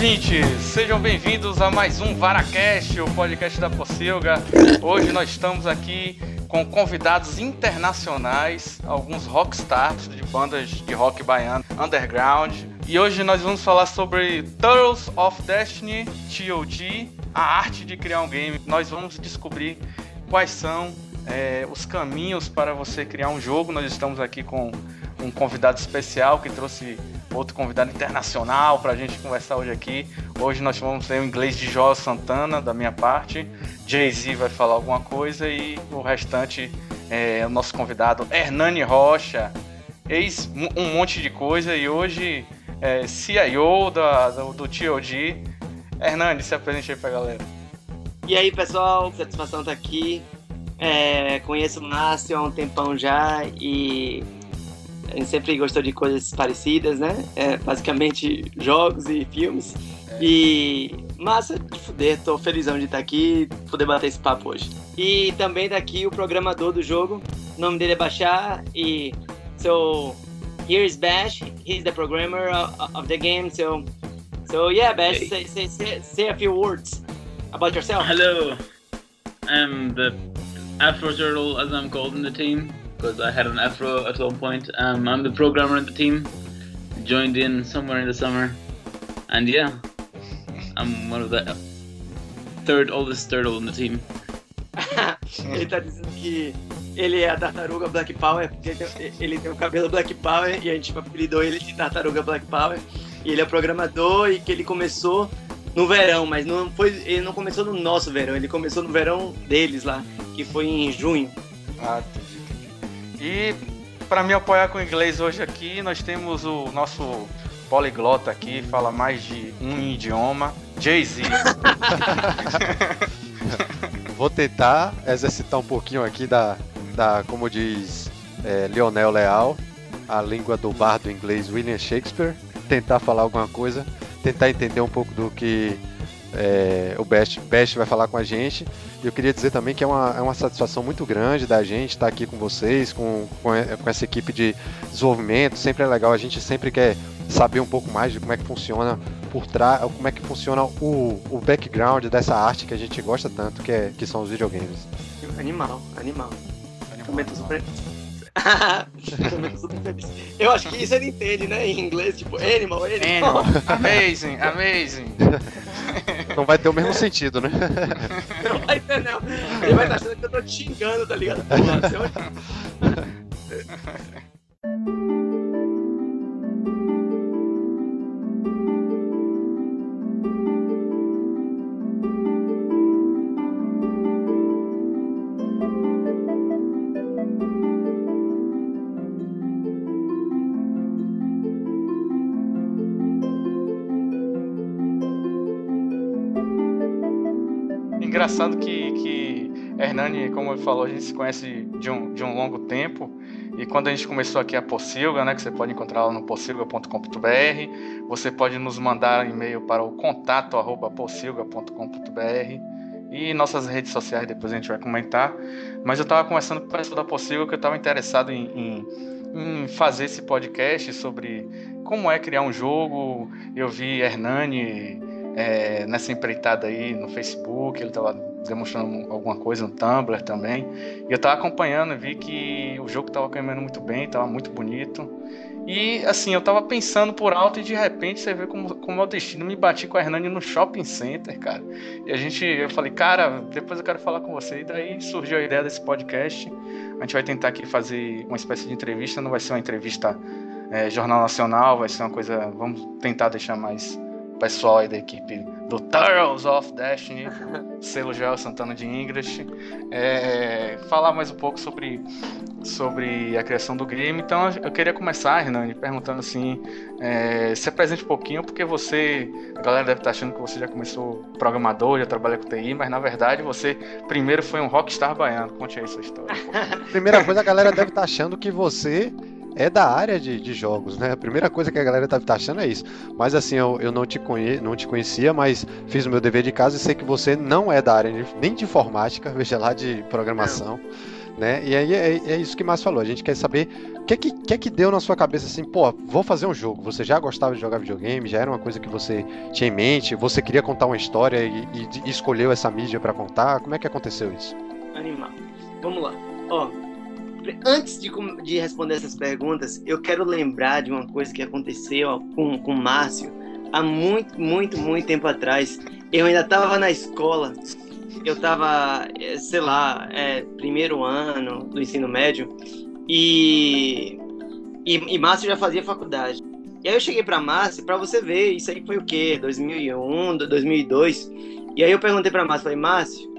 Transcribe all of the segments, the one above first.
ouvintes, sejam bem-vindos a mais um VaraCast, o podcast da Pocilga. Hoje nós estamos aqui com convidados internacionais, alguns rockstars de bandas de rock baiano underground. E hoje nós vamos falar sobre Turtles of Destiny, TOG, a arte de criar um game. Nós vamos descobrir quais são é, os caminhos para você criar um jogo. Nós estamos aqui com um convidado especial que trouxe outro convidado internacional para a gente conversar hoje aqui. Hoje nós vamos ter o inglês de Joel Santana, da minha parte. Jay-Z vai falar alguma coisa e o restante é o nosso convidado Hernani Rocha. Eis um monte de coisa e hoje é CIO da, do, do TOG. Hernani, se apresente aí pra galera. E aí pessoal, satisfação estar tá aqui. É, conheço o Márcio há um tempão já e a gente sempre gostou de coisas parecidas, né? É, basicamente jogos e filmes. E massa de fuder, tô felizão de estar aqui poder bater esse papo hoje. E também daqui o programador do jogo, o nome dele é Bashar e so here's Bash, he's the programmer of, of the game, so so yeah Bash, hey. say, say, say, say a few words about yourself. Hello, I'm the Afro Turtle, as I'm called in the team, because I had an Afro at one point. Um, I'm the programmer in the team. Joined in somewhere in the summer, and yeah, I'm one of the third oldest turtle in the team. ele tá dizendo que ele é a tartaruga Black Power, porque ele tem o cabelo Black Power e a gente apelidou ele de tartaruga Black Power. E ele é programador e que ele começou no verão, mas não foi, ele não começou no nosso verão, ele começou no verão deles lá que foi em junho. Ah, entendi, entendi. E para me apoiar com o inglês hoje aqui, nós temos o nosso poliglota aqui, fala mais de um idioma, Jay-Z. Vou tentar exercitar um pouquinho aqui da, da como diz é, Lionel Leal, a língua do bardo inglês William Shakespeare, tentar falar alguma coisa, tentar entender um pouco do que é, o Best, Best vai falar com a gente. E eu queria dizer também que é uma, é uma satisfação muito grande da gente estar aqui com vocês, com, com, com essa equipe de desenvolvimento. Sempre é legal, a gente sempre quer saber um pouco mais de como é que funciona por trás, como é que funciona o, o background dessa arte que a gente gosta tanto, que, é, que são os videogames. Animal, animal. animal. super... Eu acho que isso ele entende, né? Em inglês, tipo, animal, animal. animal. Amazing, amazing. Não vai ter o mesmo sentido, né? Não vai ter, não. Ele vai estar achando que eu tô te xingando, tá ligado? Porra, engraçado que, que Hernani, como ele falou, a gente se conhece de um, de um longo tempo. E quando a gente começou aqui a Pocilga, né, que você pode encontrar lá no pocilga.com.br, você pode nos mandar um e-mail para o contato pocilga.com.br e nossas redes sociais depois a gente vai comentar. Mas eu estava conversando com o pessoal da Pocilga que eu estava interessado em, em, em, fazer esse podcast sobre como é criar um jogo. Eu vi Hernani é, nessa empreitada aí no Facebook, ele estava demonstrando alguma coisa no Tumblr também. E eu estava acompanhando e vi que o jogo estava caminhando muito bem, estava muito bonito. E assim, eu estava pensando por alto e de repente você vê como, como é o destino. Me bati com a Hernani no shopping center, cara. E a gente, eu falei, cara, depois eu quero falar com você. E daí surgiu a ideia desse podcast. A gente vai tentar aqui fazer uma espécie de entrevista. Não vai ser uma entrevista é, jornal nacional, vai ser uma coisa. Vamos tentar deixar mais pessoal aí da equipe do Turtles of Destiny, selo Joel Santana de English, é, falar mais um pouco sobre, sobre a criação do game. Então eu queria começar, Hernani, perguntando assim, é, se apresente um pouquinho, porque você, a galera deve estar achando que você já começou programador, já trabalha com TI, mas na verdade você primeiro foi um rockstar baiano. Conte aí sua história. Primeira coisa, a galera deve estar achando que você é da área de, de jogos, né? A primeira coisa que a galera tá, tá achando é isso. Mas assim, eu, eu não, te conhe, não te conhecia, mas fiz o meu dever de casa e sei que você não é da área de, nem de informática, veja lá, de programação. Né? E aí é, é, isso que mais falou. A gente quer saber que, que que que deu na sua cabeça assim, pô, vou fazer um jogo? Você já gostava de jogar videogame? Já era uma coisa que você tinha em mente? Você queria contar uma história e, e, e escolheu essa mídia para contar? Como é que aconteceu isso? Animal. Vamos lá. Ó, antes de, de responder essas perguntas, eu quero lembrar de uma coisa que aconteceu com, com o Márcio há muito, muito, muito tempo atrás. Eu ainda estava na escola eu tava, eh, sei lá, é, primeiro ano do ensino médio e, e, e Márcio já fazia faculdade. E aí eu cheguei pra Márcio, pra você ver, isso aí foi o quê? 2001, 2002. E aí eu perguntei pra Márcio, falei, Márcio,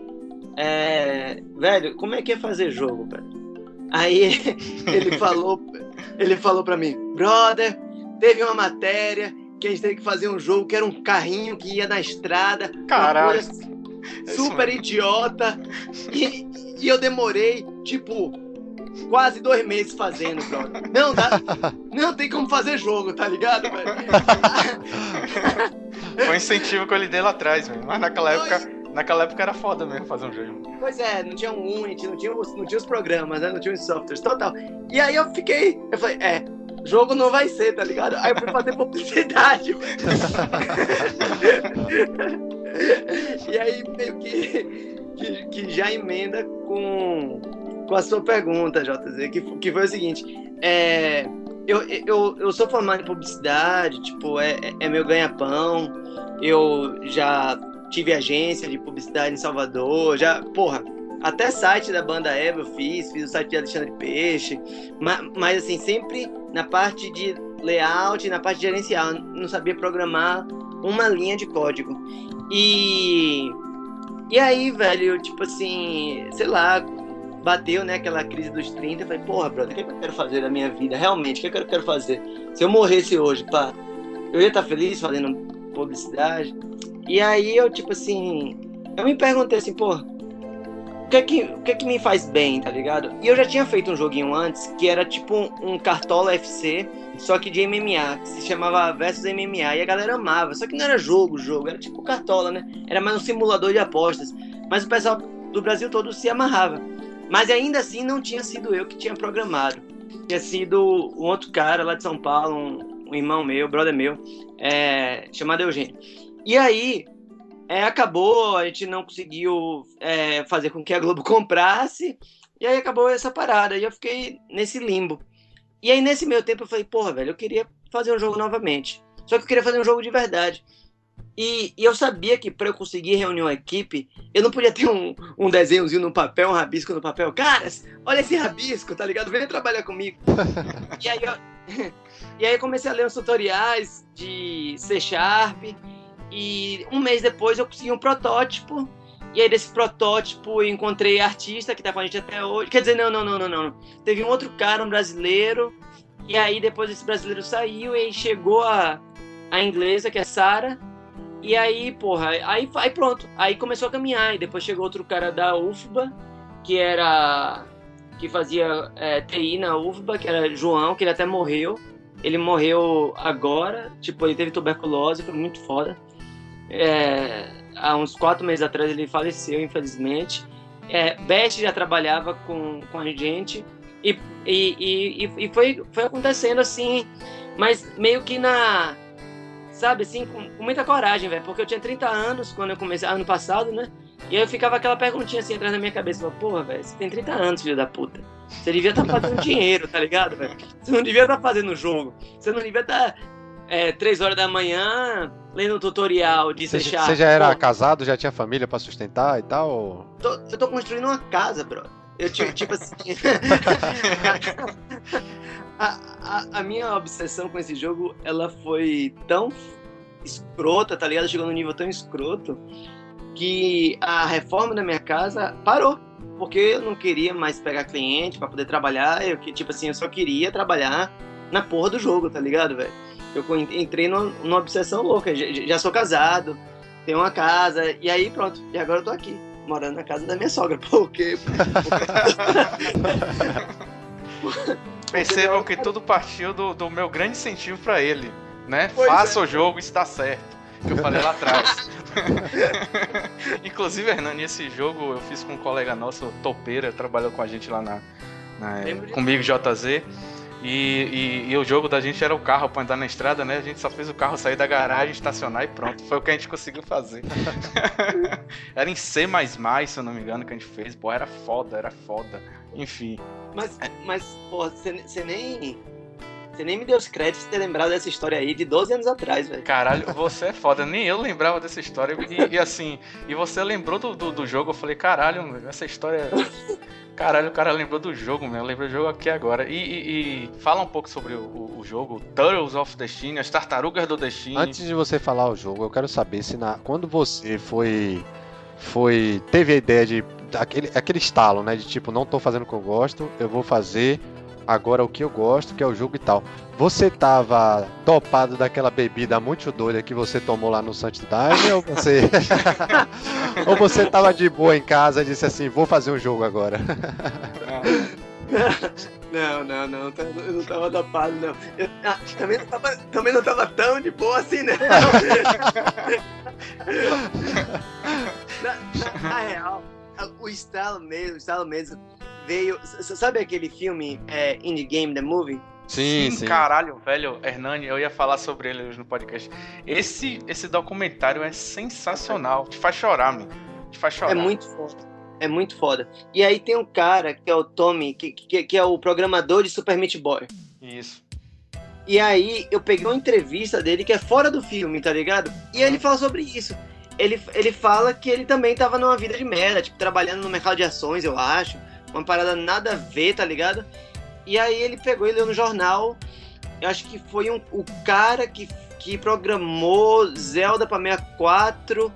é, velho, como é que é fazer jogo, velho? Aí ele falou, ele falou pra mim, brother, teve uma matéria que a gente teve que fazer um jogo que era um carrinho que ia na estrada. Caralho super idiota. E, e eu demorei, tipo, quase dois meses fazendo, brother. Não, dá, não tem como fazer jogo, tá ligado, velho? Foi um incentivo que eu lhe dei lá atrás, mesmo. Mas naquela época. Naquela época era foda mesmo fazer um jogo. Pois é, não tinha um Unity, não tinha, não tinha os programas, né? Não tinha os softwares, total. E aí eu fiquei, eu falei, é, jogo não vai ser, tá ligado? Aí eu fui fazer publicidade. e aí meio que, que, que, já emenda com, com a sua pergunta, JZ, que, que foi o seguinte. É, eu, eu, eu sou formado em publicidade, tipo, é, é meu ganha-pão. Eu já tive agência de publicidade em Salvador, já, porra, até site da banda Eva eu fiz, fiz o site de Alexandre Peixe, mas, mas assim, sempre na parte de layout, na parte gerencial, não sabia programar uma linha de código. E e aí, velho, tipo assim, sei lá, bateu, né, aquela crise dos 30, eu falei, porra, brother, o que, é que eu quero fazer da minha vida? Realmente, o que, é que eu quero fazer? Se eu morresse hoje, pá, eu ia estar feliz fazendo publicidade? E aí eu, tipo assim, eu me perguntei assim, pô, que é que, o que é que me faz bem, tá ligado? E eu já tinha feito um joguinho antes, que era tipo um, um Cartola FC, só que de MMA, que se chamava Versus MMA, e a galera amava. Só que não era jogo, jogo, era tipo Cartola, né? Era mais um simulador de apostas. Mas o pessoal do Brasil todo se amarrava. Mas ainda assim não tinha sido eu que tinha programado. Tinha sido um outro cara lá de São Paulo, um, um irmão meu, brother meu, é, chamado Eugênio. E aí, é, acabou, a gente não conseguiu é, fazer com que a Globo comprasse, e aí acabou essa parada, e eu fiquei nesse limbo. E aí, nesse meio tempo, eu falei, porra, velho, eu queria fazer um jogo novamente. Só que eu queria fazer um jogo de verdade. E, e eu sabia que para eu conseguir reunir uma equipe, eu não podia ter um, um desenhozinho no papel, um rabisco no papel. Caras, olha esse rabisco, tá ligado? Vem trabalhar comigo. e, aí eu, e aí eu comecei a ler os tutoriais de C Sharp, e um mês depois eu consegui um protótipo. E aí desse protótipo eu encontrei artista que tá com a gente até hoje. Quer dizer, não, não, não, não, não. Teve um outro cara, um brasileiro. E aí depois esse brasileiro saiu e chegou a, a inglesa, que é Sara. E aí, porra, aí, aí pronto. Aí começou a caminhar. E depois chegou outro cara da UFBA, que era. que fazia é, TI na UFBA, que era João, que ele até morreu. Ele morreu agora, tipo, ele teve tuberculose, foi muito foda. É, há uns quatro meses atrás ele faleceu, infelizmente. É, Beth já trabalhava com, com a gente e, e, e, e foi, foi acontecendo assim, mas meio que na. Sabe, assim, com, com muita coragem, velho, porque eu tinha 30 anos quando eu comecei, ano passado, né? E aí eu ficava aquela perguntinha assim atrás da minha cabeça: porra, velho, você tem 30 anos, filho da puta. Você devia estar tá fazendo dinheiro, tá ligado, velho? Você não devia estar tá fazendo jogo. Você não devia estar tá, é, 3 horas da manhã lendo o tutorial de C Sharp. Você já era Pô, casado, já tinha família para sustentar e tal? Tô, eu tô construindo uma casa, bro. Eu tipo assim. a, a, a, minha obsessão com esse jogo, ela foi tão escrota, tá ligado? Chegou num nível tão escroto que a reforma da minha casa parou. Porque eu não queria mais pegar cliente para poder trabalhar. Eu, tipo assim, eu só queria trabalhar na porra do jogo, tá ligado, velho? Eu entrei numa, numa obsessão louca. Já, já, sou casado, tenho uma casa, e aí pronto. E agora eu tô aqui, morando na casa da minha sogra. Porque. Percebam que tudo partiu do, do meu grande incentivo para ele, né? Pois Faça é. o jogo, está certo. Que eu falei lá atrás. Inclusive, Hernani, esse jogo eu fiz com um colega nosso, Topeira, trabalhou com a gente lá na, na comigo, JZ. E, e, e, o jogo da gente era o carro pra andar na estrada, né? A gente só fez o carro sair da garagem, estacionar e pronto. Foi o que a gente conseguiu fazer. era em C, se eu não me engano, que a gente fez. Pô, era foda, era foda. Enfim. Mas, mas pô, você nem. Você nem me deu os créditos de ter lembrado dessa história aí de 12 anos atrás, velho. Caralho, você é foda. Nem eu lembrava dessa história. E, e assim, e você lembrou do, do, do, jogo. Eu falei, caralho, essa história. Caralho, o cara lembrou do jogo, meu. Lembrou do jogo aqui agora. E, e, e fala um pouco sobre o, o, o, jogo, Turtles of Destiny, as tartarugas do Destiny. Antes de você falar o jogo, eu quero saber se na, quando você foi. Foi. Teve a ideia de. Aquele, aquele estalo, né? De tipo, não tô fazendo o que eu gosto, eu vou fazer agora o que eu gosto, que é o jogo e tal. Você tava topado daquela bebida muito doida que você tomou lá no Santidade ou você ou você tava de boa em casa e disse assim, vou fazer um jogo agora? Não, não, não, eu não tava topado, não. Eu, ah, também, não tava, também não tava tão de boa assim, né? na, na, na real, o estalo mesmo, o estalo mesmo veio. Sabe aquele filme é, Indie Game The Movie? Sim, sim, caralho, velho, Hernani, eu ia falar sobre ele hoje no podcast. Esse, esse documentário é sensacional, te faz chorar, mano. Te faz chorar. É muito foda. É muito foda. E aí tem um cara que é o Tommy, que, que, que é o programador de Super Meat Boy. Isso. E aí eu peguei uma entrevista dele que é fora do filme, tá ligado? E ele fala sobre isso. Ele, ele fala que ele também tava numa vida de merda, tipo, trabalhando no mercado de ações, eu acho uma parada nada a ver, tá ligado? E aí ele pegou e leu no jornal, eu acho que foi um, o cara que, que programou Zelda para 64,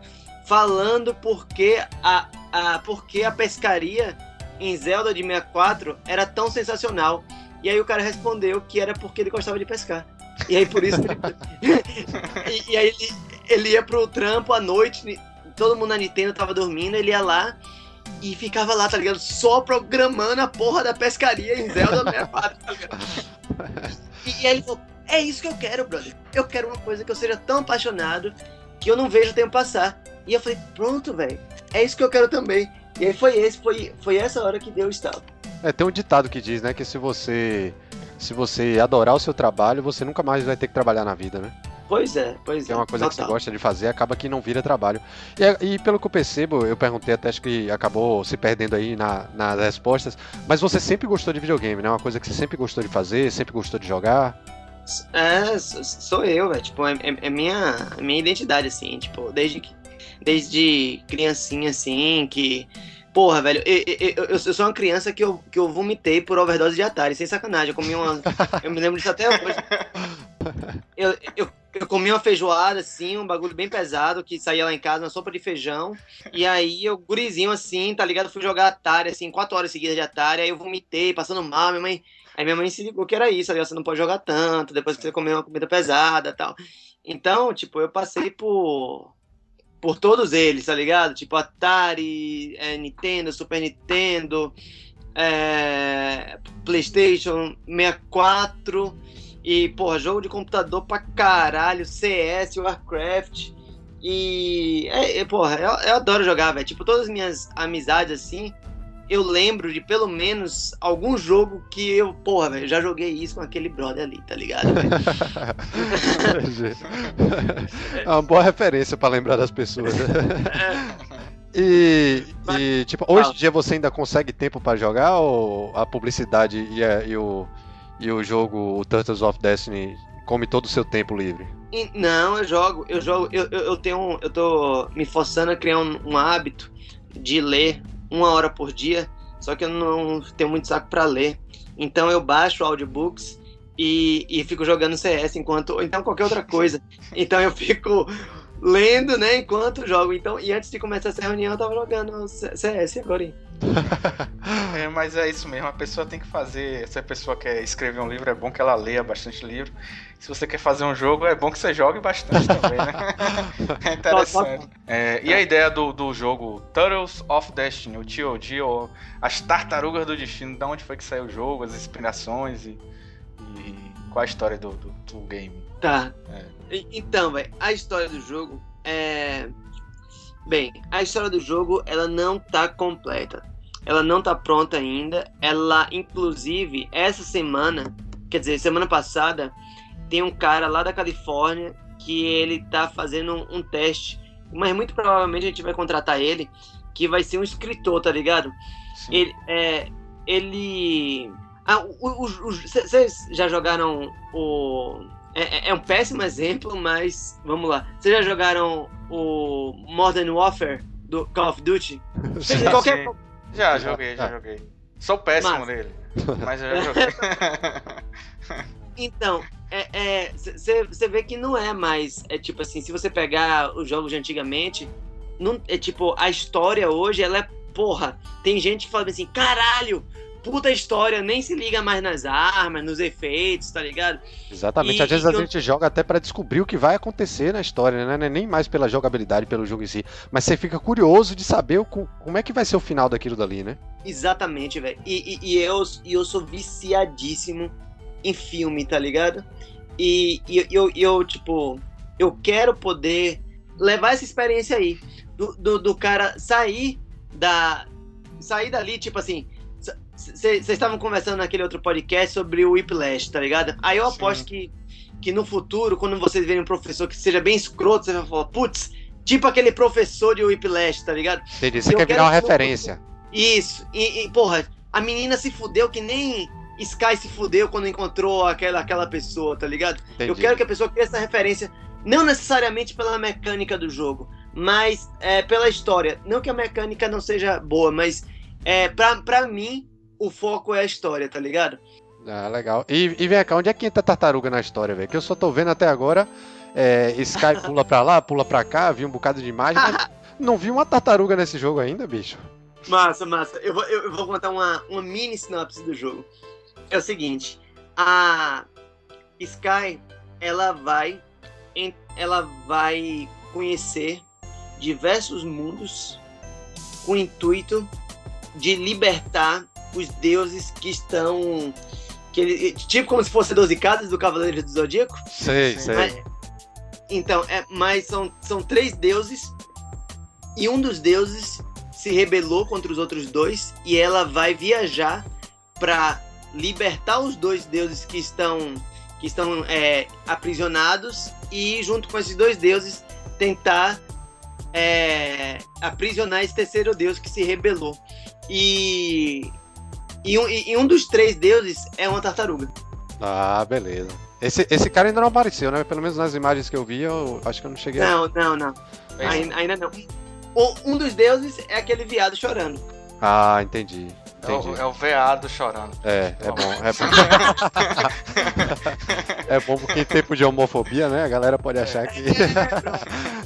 falando porque a, a, porque a pescaria em Zelda de 64 era tão sensacional. E aí o cara respondeu que era porque ele gostava de pescar. E aí por isso ele... e, e, aí ele, ele ia pro trampo à noite, todo mundo na Nintendo tava dormindo, ele ia lá e ficava lá, tá ligado? Só programando a porra da pescaria em Zelda 64, tá ligado? E, e aí ele falou: É isso que eu quero, brother. Eu quero uma coisa que eu seja tão apaixonado que eu não vejo o tempo passar. E eu falei: Pronto, velho. É isso que eu quero também. E aí foi esse, foi, foi essa hora que deu o estalo. É, tem um ditado que diz, né, que se você se você adorar o seu trabalho, você nunca mais vai ter que trabalhar na vida, né? Pois é, pois é. É uma coisa total. que você gosta de fazer, acaba que não vira trabalho. E, é, e, pelo que eu percebo, eu perguntei até, acho que acabou se perdendo aí na, nas respostas, mas você sempre gostou de videogame, né? Uma coisa que você sempre gostou de fazer, sempre gostou de jogar. É, sou eu, velho. Tipo, é, é, é minha, minha identidade, assim, tipo, desde, desde criancinha, assim, que Porra, velho, eu, eu, eu, sou uma criança que eu, que eu vomitei por overdose de Atari, sem sacanagem. Eu comi uma. eu me lembro disso até hoje. Eu, eu, eu comi uma feijoada, assim, um bagulho bem pesado, que saía lá em casa, uma sopa de feijão. E aí eu, gurizinho assim, tá ligado? Fui jogar Atari, assim, quatro horas seguidas de Atari. Aí eu vomitei, passando mal. Minha mãe. Aí minha mãe se ligou que era isso, aí você não pode jogar tanto, depois que você comer uma comida pesada tal. Então, tipo, eu passei por por todos eles, tá ligado? Tipo Atari, é, Nintendo, Super Nintendo, é, PlayStation 64 e, porra, jogo de computador pra caralho, CS, Warcraft. E, é, é porra, eu, eu adoro jogar, velho. Tipo, todas as minhas amizades assim, eu lembro de pelo menos algum jogo que eu, porra, velho, já joguei isso com aquele brother ali, tá ligado? é uma boa referência para lembrar das pessoas. E, e, tipo, hoje em dia você ainda consegue tempo para jogar ou a publicidade e, a, e, o, e o jogo o Turtles of Destiny come todo o seu tempo livre? Não, eu jogo, eu jogo, eu, eu, eu tenho, eu tô me forçando a criar um, um hábito de ler uma hora por dia, só que eu não tenho muito saco para ler. Então eu baixo audiobooks e, e fico jogando CS enquanto. Ou então qualquer outra coisa. Então eu fico lendo, né, enquanto jogo. Então, e antes de começar essa reunião, eu tava jogando CS agora. é, mas é isso mesmo, a pessoa tem que fazer. Se a pessoa quer escrever um livro, é bom que ela leia bastante livro. Se você quer fazer um jogo, é bom que você jogue bastante também, né? é interessante. É, e a ideia do, do jogo Turtles of Destiny, o TOD, ou as Tartarugas do Destino, de onde foi que saiu o jogo, as inspirações e, e qual a história do, do, do game? Tá. É. Então, velho, a história do jogo é. Bem, a história do jogo ela não tá completa. Ela não tá pronta ainda. Ela, inclusive, essa semana quer dizer, semana passada, tem um cara lá da Califórnia que ele tá fazendo um, teste, mas muito provavelmente a gente vai contratar ele, que vai ser um escritor, tá ligado? Sim. Ele, é, ele. Ah, vocês já jogaram o. É, é, um péssimo exemplo, mas vamos lá. Vocês já jogaram o Modern Warfare do Call of Duty? Já, Qualquer... já joguei, já joguei. Sou péssimo Mas- nele, mas eu já joguei. Então, você vê que não é mais. É tipo assim, se você pegar os jogos de antigamente, não, é tipo, a história hoje, ela é. Porra, tem gente que fala assim, caralho, puta história, nem se liga mais nas armas, nos efeitos, tá ligado? Exatamente. E- Às vezes a eu- gente joga até pra descobrir o que vai acontecer na história, né? É Nem mais pela jogabilidade, pelo jogo em si. Mas você fica curioso de saber o co- como é que vai ser o final daquilo dali, né? Exatamente, velho. E, e, e eu, e eu sou viciadíssimo em filme, tá ligado? E, e eu, eu, tipo, eu quero poder levar essa experiência aí. Do, do, do cara sair da. Sair dali, tipo assim. Vocês estavam conversando naquele outro podcast sobre o Whiplash, tá ligado? Aí eu Sim. aposto que, que no futuro, quando vocês verem um professor que seja bem escroto, você vai falar, putz, tipo aquele professor de Whiplash, tá ligado? Entendi. Você Eu quer virar uma referência. Isso, e, e, porra, a menina se fudeu que nem Sky se fudeu quando encontrou aquela, aquela pessoa, tá ligado? Entendi. Eu quero que a pessoa crie essa referência, não necessariamente pela mecânica do jogo, mas é, pela história. Não que a mecânica não seja boa, mas é, pra, pra mim, o foco é a história, tá ligado? Ah, legal. E, e vem cá, onde é que entra a tartaruga na história, velho? Que eu só tô vendo até agora. É, Sky pula pra lá, pula pra cá, vi um bocado de imagem, mas não vi uma tartaruga nesse jogo ainda, bicho. Massa, massa. Eu vou, eu vou contar uma, uma mini sinopse do jogo. É o seguinte, a Sky, ela vai, ela vai conhecer diversos mundos com o intuito de libertar os deuses que estão que ele, tipo como se fosse 12 casas do Cavaleiro do Zodíaco. Sei, Sim. sei. Mas- então, é, mas são, são três deuses e um dos deuses se rebelou contra os outros dois e ela vai viajar para libertar os dois deuses que estão que estão é, aprisionados e junto com esses dois deuses tentar é, aprisionar esse terceiro deus que se rebelou e e um, e um dos três deuses é uma tartaruga. Ah, beleza. Esse, esse cara ainda não apareceu, né? Pelo menos nas imagens que eu vi, eu acho que eu não cheguei a... Não, não, não. Ainda, ainda não. Um, um dos deuses é aquele viado chorando. Ah, entendi. É o, Entendi. é o veado chorando. É, é bom. É bom. é bom porque em tempo de homofobia, né? A galera pode achar que.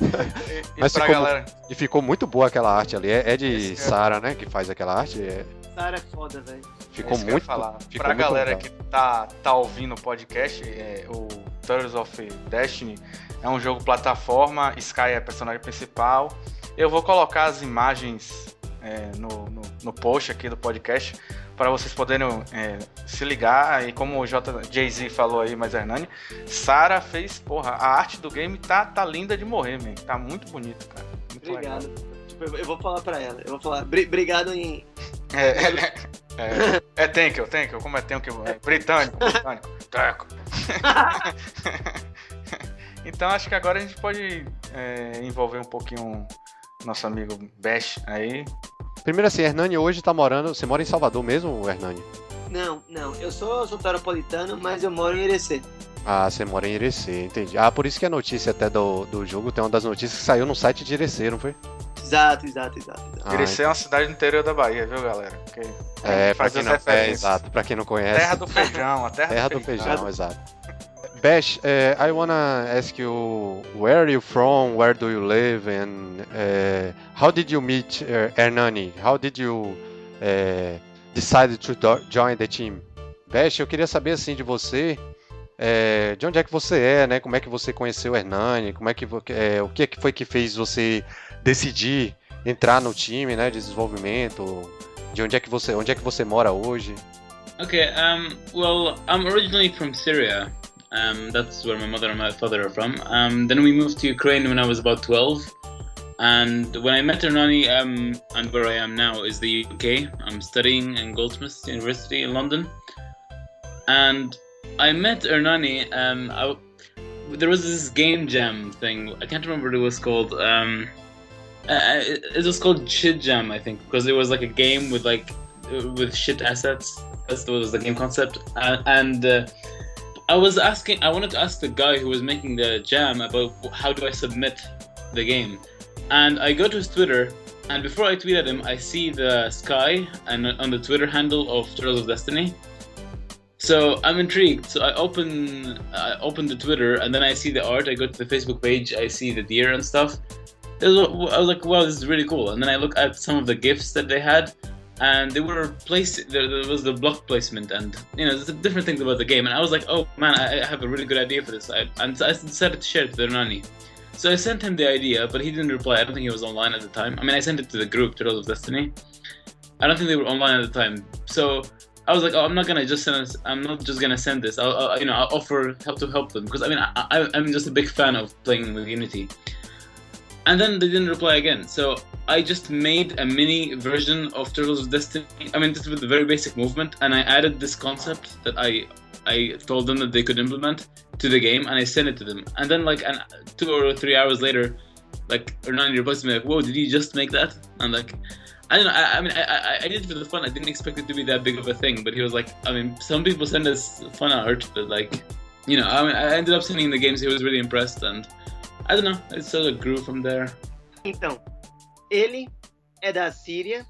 E, e Mas pra ficou galera. e ficou muito boa aquela arte ali. É, é de Esse que é- Sara, né? Que faz aquela arte. é- Sara é foda, velho. ficou ia muito. falar. ficou pra muito galera legal. que tá, tá ouvindo o podcast, é, o Turtles of Destiny é um jogo plataforma, Sky é a personagem principal. Eu vou colocar as imagens é, no, no, no post aqui do podcast para vocês poderem é, se ligar. E como o J- Jay-Z falou aí, mas Hernani, Sara fez, porra, a arte do game tá, tá linda de morrer, man. Tá muito bonito, cara. Muito legal. Obrigado. Tipo, eu, vou falar pra ela. Eu vou falar. "Bri- Obrigado em. É, é, é, é thank you, thank you, como é thank you? É britânico, britânico. Teco. então acho que agora a gente pode é, envolver um pouquinho o nosso amigo Bash aí. Primeiro assim, Hernani hoje tá morando. Você mora em Salvador mesmo, Hernani? Não, não. Eu sou, sou tauropolitano, mas eu moro em Irecê. Ah, você mora em Irecê, entendi. Ah, por isso que a notícia até do, do jogo tem uma das notícias que saiu no site de Irecê, não foi? Exato, exato, exato. exato. Ah, Irecê é uma cidade do interior da Bahia, viu, galera? Porque É, pra quem não, é, exato, pra quem não conhece. Terra do feijão, a terra, Terra do feijão, exato. Bash, eh, I wanna ask you where are you from, where do you live, and eh, how did you meet uh, Hernani? How did you eh, decide to do- join the team? Bash, eu queria saber assim de você, eh, de onde é que você é, né? Como é que você conheceu o Hernani? Como é que eh, o é que foi que fez você decidir entrar no time, né? De desenvolvimento? De onde é que você, onde é que você mora hoje? Okay, um, well, I'm originally from Syria. Um, that's where my mother and my father are from. Um, then we moved to Ukraine when I was about 12. And when I met Hernani, um, and where I am now is the UK. I'm studying in Goldsmiths University in London. And I met Ernani. Um, I, there was this game jam thing. I can't remember what it was called. Um, uh, it, was called Shit Jam, I think, because it was like a game with like with shit assets. That was the game concept, uh, and uh, I was asking. I wanted to ask the guy who was making the jam about how do I submit the game, and I go to his Twitter. And before I tweet at him, I see the sky and on the Twitter handle of Turtles of Destiny, so I'm intrigued. So I open I open the Twitter and then I see the art. I go to the Facebook page. I see the deer and stuff. I was like, wow, this is really cool. And then I look at some of the gifts that they had, and they were placed. There, there was the block placement and you know there's different things about the game. And I was like, oh man, I, have a really good idea for this. I, and I decided to share it to Nani. So I sent him the idea, but he didn't reply. I don't think he was online at the time. I mean, I sent it to the group, Turtles of Destiny. I don't think they were online at the time. So I was like, oh, I'm not gonna just send. This, I'm not just gonna send this. I'll, I'll, you know, I'll offer help to help them because I mean, I, I'm just a big fan of playing with Unity. And then they didn't reply again. So I just made a mini version of Turtles of Destiny. I mean, just with a very basic movement, and I added this concept that I I told them that they could implement to the game, and I sent it to them. And then like an, two or three hours later, like or Hernani replies to me like, "Whoa, did you just make that?" And like, I don't know. I, I mean, I, I, did it for the fun. I didn't expect it to be that big of a thing. But he was like, I mean, some people send us fun art, but like, you know, I mean, I ended up sending the games. He was really impressed, and I don't know. It sort of grew from there. Então, ele é da Síria,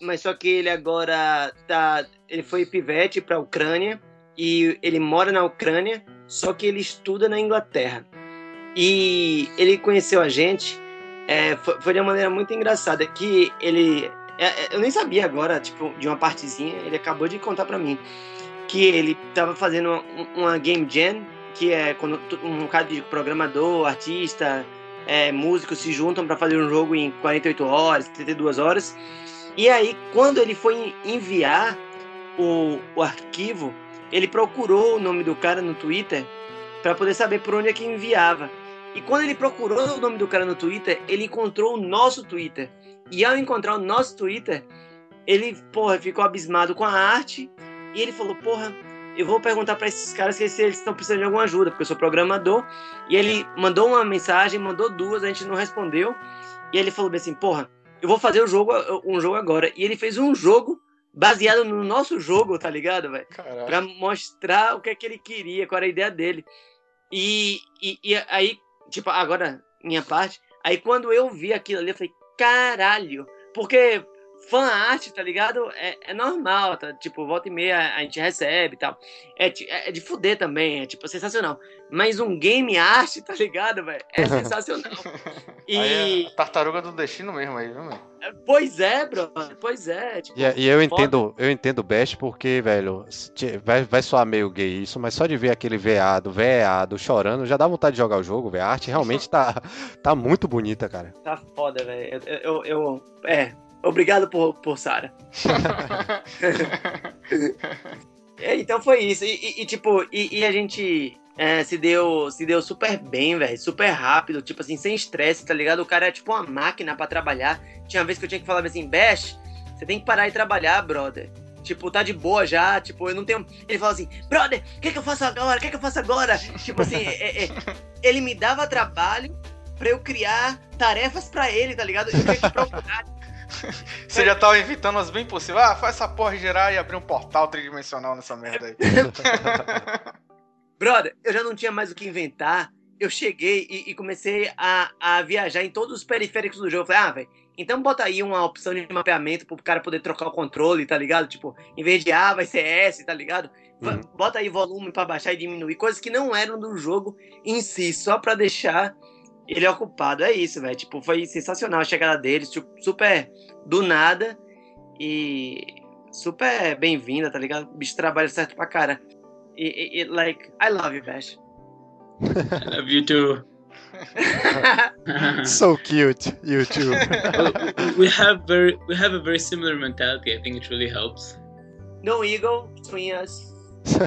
mas só que ele agora tá, ele foi pivete para a Ucrânia e ele mora na Ucrânia, só que ele estuda na Inglaterra. E ele conheceu a gente é, foi, foi, de uma maneira muito engraçada que ele é, é, eu nem sabia agora tipo de uma partezinha ele acabou de contar para mim que ele estava fazendo uma, uma, game jam que é quando um cara de programador artista é, se juntam para fazer um jogo em 48 horas 32 horas. E aí quando ele foi enviar o, o arquivo ele procurou o nome do cara no Twitter para poder saber por onde é que enviava e quando ele procurou o nome do cara no Twitter, ele encontrou o nosso Twitter. E ao encontrar o nosso Twitter, ele, porra, ficou abismado com a arte. E ele falou, porra, eu vou perguntar para esses caras se eles estão precisando de alguma ajuda, porque eu sou programador. E ele mandou uma mensagem, mandou duas, a gente não respondeu. E ele falou assim, porra, eu vou fazer um jogo, um jogo agora. E ele fez um jogo baseado no nosso jogo, tá ligado, velho? Pra mostrar o que é que ele queria, qual era a ideia dele. E, e, e aí, Tipo, agora, minha parte. Aí quando eu vi aquilo ali, eu falei, caralho. Porque fan art, tá ligado? É, é normal, tá? Tipo, volta e meia a gente recebe e tal. É, é, de fuder também, é tipo, sensacional. Mas um game art, tá ligado, velho? É sensacional. E. É tartaruga do destino mesmo aí, viu, velho? Pois é, bro. Pois é. Tipo, e, e, eu entendo, eu entendo o Best porque, velho, vai, vai soar meio gay isso, mas só de ver aquele veado, veado, chorando, já dá vontade de jogar o jogo, velho. A arte realmente tá, tá muito bonita, cara. Tá foda, velho. Eu, eu, eu, É, obrigado por, por Sara. então foi isso. E, e, e tipo, e, e, a gente é, se deu se deu super bem, velho. Super rápido, tipo assim, sem estresse, tá ligado? O cara é tipo uma máquina para trabalhar. Tinha uma vez que eu tinha que falar assim, Bash, você tem que parar de trabalhar, brother. Tipo, tá de boa já, tipo, eu não tenho. Ele fala assim, brother, o que, que eu faço agora? O que, que eu faço agora? tipo assim, é, é... ele me dava trabalho pra eu criar tarefas para ele, tá ligado? Eu tinha que procurar. Você já tava evitando as bem possíveis. Ah, faz essa porra gerar e abrir um portal tridimensional nessa merda aí. Brother, eu já não tinha mais o que inventar. Eu cheguei e, e comecei a, a, viajar em todos os periféricos do jogo. Eu falei, ah, velho, então bota aí uma opção de mapeamento pro cara poder trocar o controle, tá ligado? Tipo, em vez de A, vai ser S, tá ligado? Uhum. Bota aí volume para baixar e diminuir. Coisas que não eram do jogo em si, só para deixar ele ocupado. É isso, velho. Tipo, foi sensacional a chegada deles, tipo, super do nada e super bem-vinda, tá ligado? O bicho trabalha certo pra cara. it, it, like I love you, Bash. I love you too. so cute, you too. we have very we have a very similar mentality. I think it really helps. No ego between us.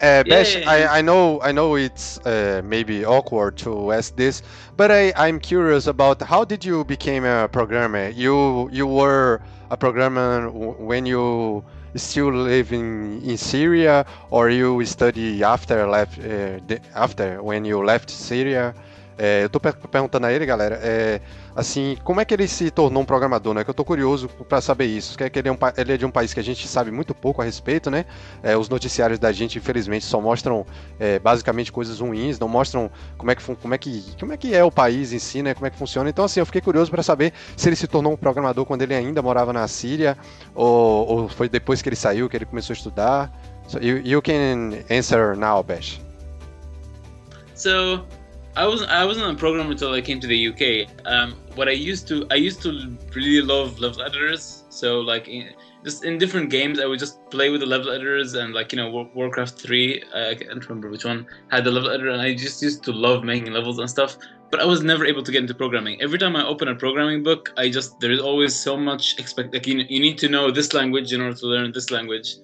uh, Bash. I, I know I know it's uh, maybe awkward to ask this, but I, I'm curious about how did you become a programmer? You you were a programmer when you still live in, in Syria, or you study after left uh, after when you left Syria? É, eu tô perguntando a ele, galera, é, assim, como é que ele se tornou um programador, né? Que eu tô curioso para saber isso. Que é que ele é, um, ele é de um país que a gente sabe muito pouco a respeito, né? É, os noticiários da gente, infelizmente, só mostram é, basicamente coisas ruins, não mostram como é, que, como, é que, como é que é o país em si, né? Como é que funciona. Então, assim, eu fiquei curioso para saber se ele se tornou um programador quando ele ainda morava na Síria, ou, ou foi depois que ele saiu, que ele começou a estudar. So you, you can answer now, Bash. So, I wasn't I wasn't a programmer until I came to the UK. Um, what I used to I used to really love level editors. So like in, just in different games, I would just play with the level editors and like you know Warcraft three. I can't remember which one had the level editor, and I just used to love making levels and stuff. But I was never able to get into programming. Every time I open a programming book, I just there is always so much expect like you, you need to know this language in order to learn this language,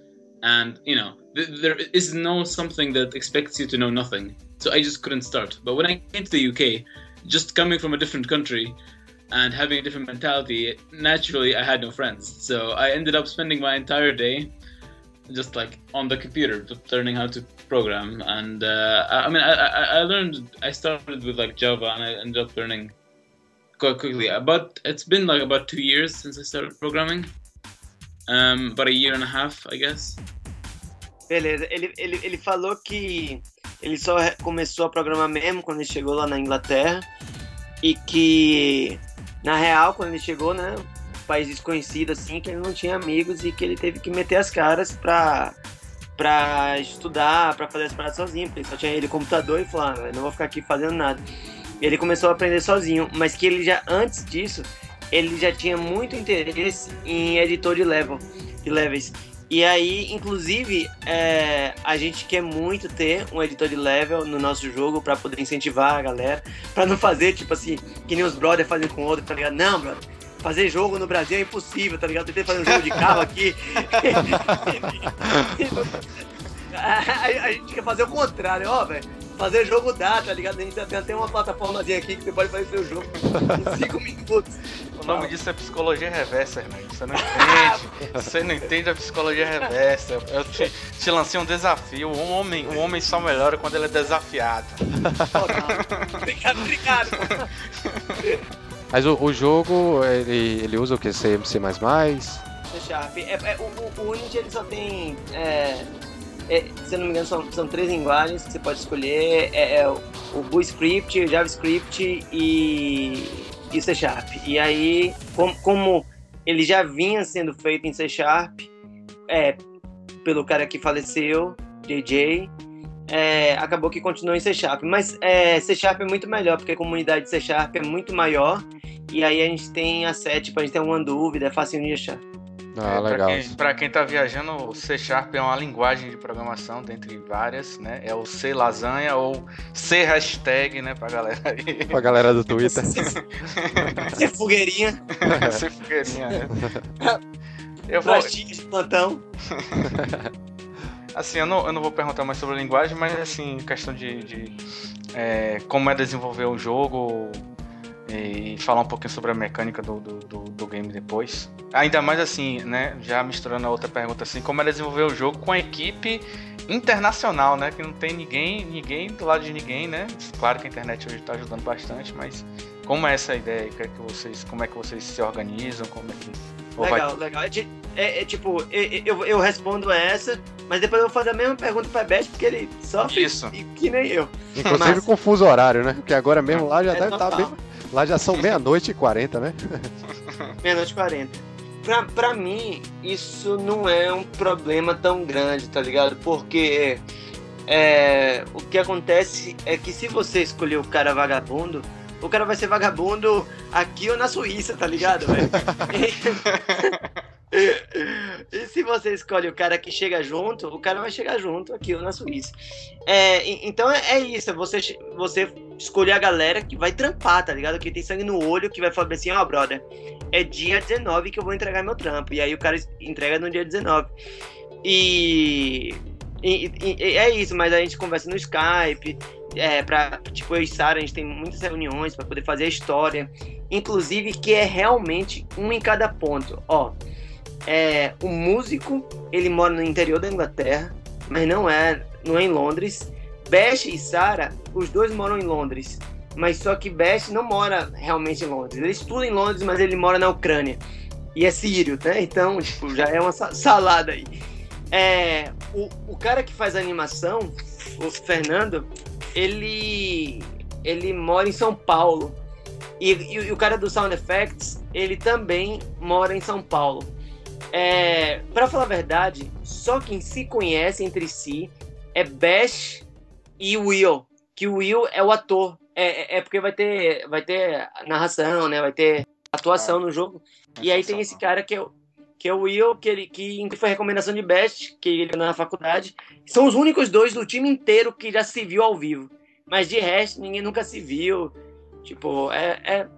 and you know there is no something that expects you to know nothing so I just couldn't start. But when I came to the UK, just coming from a different country and having a different mentality, naturally I had no friends. So I ended up spending my entire day just like on the computer, learning how to program. And uh, I, I, mean, I, I, learned, I started with like Java and I ended up learning quite quickly. But it's been like about two years since I started programming. Um, about a year and a half, I guess. Beleza, ele, ele, ele falou que ele só começou a programar mesmo quando ele chegou lá na Inglaterra e que na real quando ele chegou, né, país desconhecido assim, que ele não tinha amigos e que ele teve que meter as caras pra para estudar, para fazer as paradas sozinho, porque só tinha ele computador e falou, ah, não vou ficar aqui fazendo nada. E ele começou a aprender sozinho, mas que ele já antes disso, ele já tinha muito interesse em editor de level, de levels. E aí, inclusive, é, a gente quer muito ter um editor de level no nosso jogo para poder incentivar a galera, para não fazer, tipo assim, que nem os brothers fazem com o outro, tá ligado? Não, brother, fazer jogo no Brasil é impossível, tá ligado? Tentei fazer um jogo de carro aqui. a, a, gente quer fazer o contrário, ó, velho. Fazer jogo dá, tá ligado? A gente tem até uma plataformazinha aqui que você pode fazer seu jogo em 5 minutos. O nome disso é psicologia reversa, Hernani. Você não entende. Você não entende a psicologia reversa. Eu te, te lancei um desafio. Um homem, um homem só melhora quando ele é desafiado. obrigado, obrigado. Mas o, o, jogo, ele, ele usa o que? C, C++? C Sharp. É, é, o, o Unity ele só tem... É é, se não me engano, são, são três linguagens que você pode escolher: é, é o, o o JavaScript e, e C Sharp. E aí, como, como ele já vinha sendo feito em C Sharp, é, pelo cara que faleceu, JJ, é, acabou que continuou em C Sharp. Mas é, C Sharp é muito melhor, porque a comunidade de C Sharp é muito maior. E aí a gente tem a set, tipo, a gente tem uma dúvida, é fácil de achar. Ah, é, legal. Pra quem, pra quem tá viajando, o C Sharp é uma linguagem de programação, dentre várias, né? É o C lasanha ou C hashtag, né, pra galera aí. Pra galera do Twitter. C fogueirinha. C fogueirinha, né? Eu vou... de plantão. assim, eu não, eu não vou perguntar mais sobre a linguagem, mas assim, questão de, de é, como é desenvolver o jogo, e falar um pouquinho sobre a mecânica do, do, do, do, game depois. Ainda mais assim, né? Já misturando a outra pergunta assim, como é desenvolver o jogo com a equipe internacional, né? Que não tem ninguém, ninguém do lado de ninguém, né? Claro que a internet hoje está ajudando bastante, mas como é essa ideia? Que é que vocês, como é que vocês se organizam? Como é que legal, vai... legal. É, é, é tipo, eu, eu respondo essa, mas depois eu vou fazer a mesma pergunta para Beth, porque ele sofre Isso. que nem eu. Inclusive mas... confuso horário, né? Porque agora mesmo lá já é deve estar tá bem Lá já são meia-noite e quarenta, né? meia-noite e quarenta. Pra, pra mim, isso não é um problema tão grande, tá ligado? Porque é, o que acontece é que se você escolher o cara vagabundo, o cara vai ser vagabundo aqui ou na Suíça, tá ligado, velho? e se você escolhe o cara que chega junto, o cara vai chegar junto aqui na Suíça. É, então é, é isso, é você, você escolher a galera que vai trampar, tá ligado? Que tem sangue no olho, que vai falar assim, ó, oh, brother, é dia 19 que eu vou entregar meu trampo. E aí o cara entrega no dia 19. E E, e- é isso, mas a gente conversa no Skype, é, pra, tipo, eu e a gente tem muitas reuniões para poder fazer a história, inclusive que é realmente um em cada ponto. Ó, é, o músico, ele mora no interior da Inglaterra, mas não é, não é em Londres. Bash e Sara, os dois moram em Londres, mas só que Bash não mora realmente em Londres. Ele estuda em Londres, mas ele mora na Ucrânia. E é sírio, né? Então, tipo, já é uma sa- salada aí. É, o, o cara que faz a animação, o Fernando, ele ele mora em São Paulo. E, e- e o cara do Sound Effects, ele também mora em São Paulo. É, para falar a verdade, só quem se conhece entre si é Bash e Will. Que o Will é o ator. É, é- é porque vai ter, vai ter narração, né? Vai ter atuação no jogo. E aí tem esse cara que é, o- que é o Will, que, ele, que foi recomendação de Best, que ele na faculdade. São os únicos dois do time inteiro que já se viu ao vivo. Mas de resto, ninguém nunca se viu. Tipo, é. É,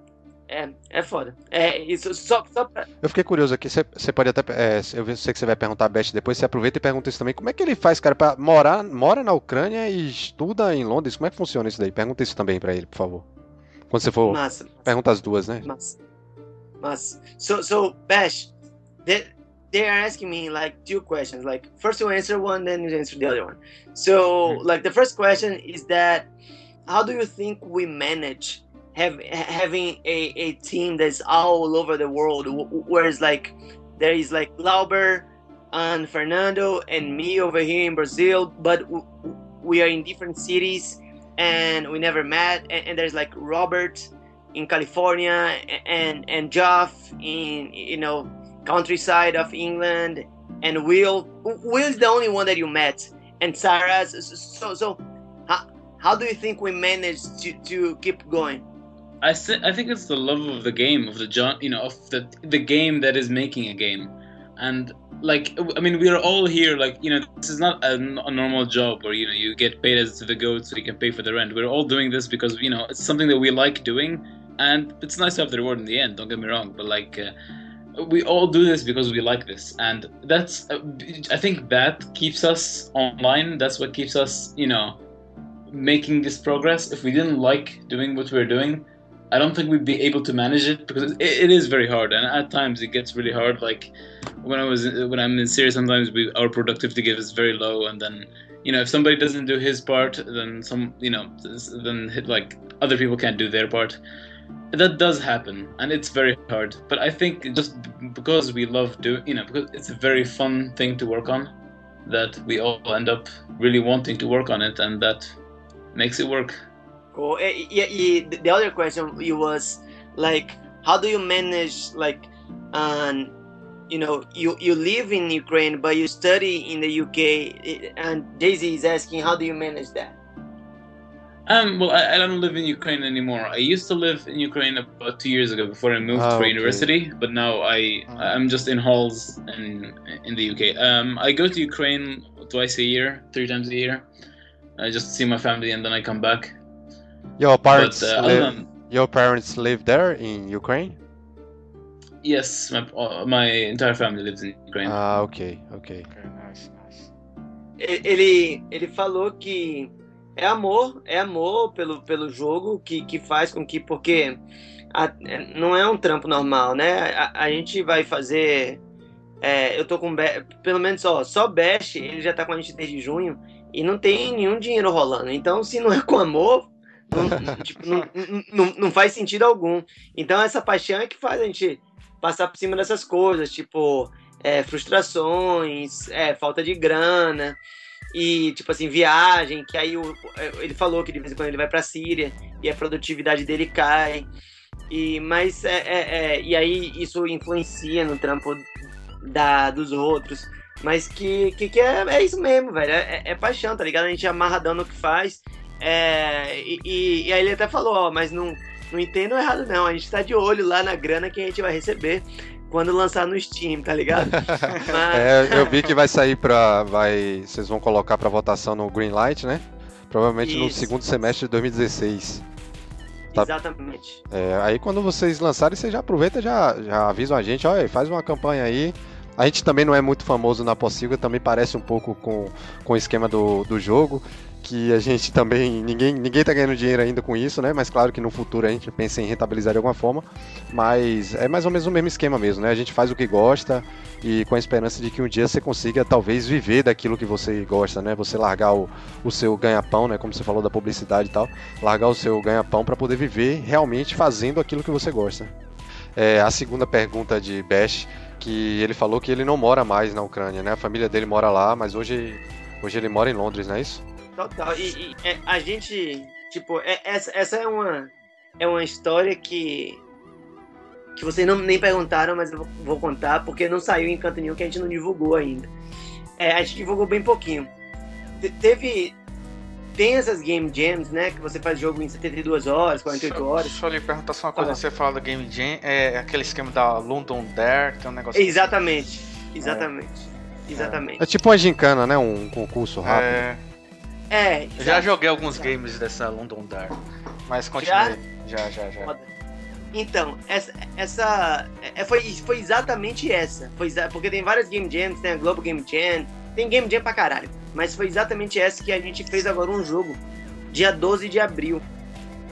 é, é foda. É isso, só, só pra. Eu fiquei curioso aqui, você pode até. é, eu sei que você vai perguntar a Beth depois, você aproveita e pergunta isso também. Como é que ele faz, cara, pra morar mora na Ucrânia e estuda em Londres? Como é que funciona isso daí? Pergunta isso também pra ele, por favor. Quando você for. Massa. Pergunta as duas, né? Mas, mas, so, so, Bash, they, they are asking me like two questions. Like, first you answer one, then you answer the other one. So, like, the first question is that how do you think we manage have, having a, a team that's all over the world? wh- Whereas, like, there is like Lauber and Fernando and me over here in Brazil, but we are in different cities and we never met. And, and there's like Robert in California and and Geoff in you know countryside of England and Will Will is the only one that you met and Sarah so so how, how do you think we managed to, to keep going I, th- I think it's the love of the game, of the John, you know, of the the game that is making a game, and like I mean, we are all here. Like you know, this is not a, a normal job where you know you get paid as the goat so you can pay for the rent. We're all doing this because you know it's something that we like doing, and it's nice to have the reward in the end. Don't get me wrong, but like. Uh, we all do this because we like this and that's uh, i think that keeps us online that's what keeps us you know making this progress if we didn't like doing what we're doing I don't think we'd be able to manage it because it, it is very hard, and at times it gets really hard. Like when I was when I'm in Syria, sometimes we, our productivity is very low, and then you know if somebody doesn't do his part, then some you know then like other people can't do their part. That does happen, and it's very hard. But I think just because we love doing, you know because it's a very fun thing to work on, that we all end up really wanting to work on it, and that makes it work. Cool. Eh, Yeah, yeah, the other question it was like, how do you manage like, um, you know, you you live in Ukraine but you study in the UK, and Daisy is asking, how do you manage that? Um, well, I, I don't live in Ukraine anymore. I used to live in Ukraine about two years ago before I moved Ah, for okay. university, but now I I'm just in halls in in the UK. Um, I go to Ukraine twice a year, three times a year, I just see my family, and then I come back. Your parents, but uh, live, than your parents live there in Ukraine? yes, my uh, my entire family lives in Ukraine. Ah, ok, ok. Ok, nice, nice. Ele ele falou que é amor, é amor pelo, pelo jogo que, que faz com que porque a- não é um trampo normal, né? A, a gente vai fazer é, eu tô com pelo menos ó, só Bash, ele já tá com a gente desde junho e não tem nenhum dinheiro rolando. Então, se não é com amor, não, tipo, não, não, não faz sentido algum. Então, essa paixão é que faz a gente passar por cima dessas coisas, tipo, é, frustrações, é, falta de grana e, tipo assim, viagem, que aí o, ele falou que de vez em quando ele vai pra Síria e a produtividade dele cai. E, mas é, é- é- e aí isso influencia no trampo da, dos outros. Mas que, que, que é, é isso mesmo, velho. É, é paixão, tá ligado? A gente é amarradão no que faz. É, e, e- aí ele até falou, ó, mas não, não entendam errado, não. A gente tá de olho lá na grana que a gente vai receber quando lançar no Steam, tá ligado? Mas- É, eu vi que vai sair pra. Vai, vocês vão colocar pra votação no Greenlight, né? Provavelmente no Isso. segundo semestre de 2016. tá- Exatamente. É, aí quando vocês lançarem, vocês já aproveitam e já, já avisam a gente, olha, faz uma campanha aí. A gente também não é muito famoso na Possiga, também parece um pouco com, com o esquema do, do jogo que a gente também ninguém ninguém tá ganhando dinheiro ainda com isso, né? Mas claro que no futuro a gente pensa em rentabilizar de alguma forma, mas é mais ou menos o mesmo esquema mesmo, né? A gente faz o que gosta e com a esperança de que um dia você consiga talvez viver daquilo que você gosta, né? Você largar o, o seu ganha-pão, né? Como você falou da publicidade e tal, largar o seu ganha-pão para poder viver realmente fazendo aquilo que você gosta. É, a segunda pergunta de Bash, que ele falou que ele não mora mais na Ucrânia, né? A família dele mora lá, mas hoje, hoje ele mora em Londres, não é isso? Total. E, e é, a gente, tipo, é, essa, essa é uma é uma história que que vocês não nem perguntaram, mas eu vou, vou contar porque não saiu em canto nenhum que a gente não divulgou ainda. É, a gente divulgou bem pouquinho. Te, teve tem essas game jams, né? Que você faz jogo em 72 horas, 48 horas. Deixa eu lhe perguntar só uma coisa. Ah. Você fala da game jam, é aquele esquema da London Dare, tem um negócio. Exatamente, assim. exatamente, é. exatamente. É tipo uma gincana, né? Um concurso rápido. É. É. Eu já joguei alguns games dessa London Dare, mas continue. Já, já, já. já. Então, essa, essa é, foi, foi exatamente essa. Foi, porque tem várias Game Jams, tem a Global Game Jam, tem Game Jam pra caralho. Mas foi exatamente essa que a gente fez agora um jogo, dia 12 de abril.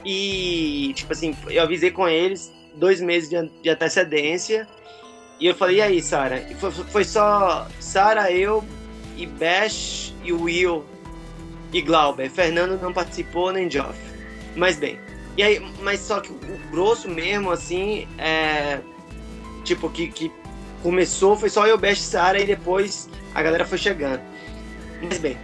E, tipo assim, eu avisei com eles dois meses de, de antecedência. E eu falei, e aí, Sara? Foi, foi só Sara, eu e Bash e Will e Glauber. Fernando não participou, nem Geoff. Mas bem. E aí, mas só que o grosso mesmo, assim, é. Tipo, que, que começou foi só eu, Best Sara e depois a galera foi chegando. Mas bem.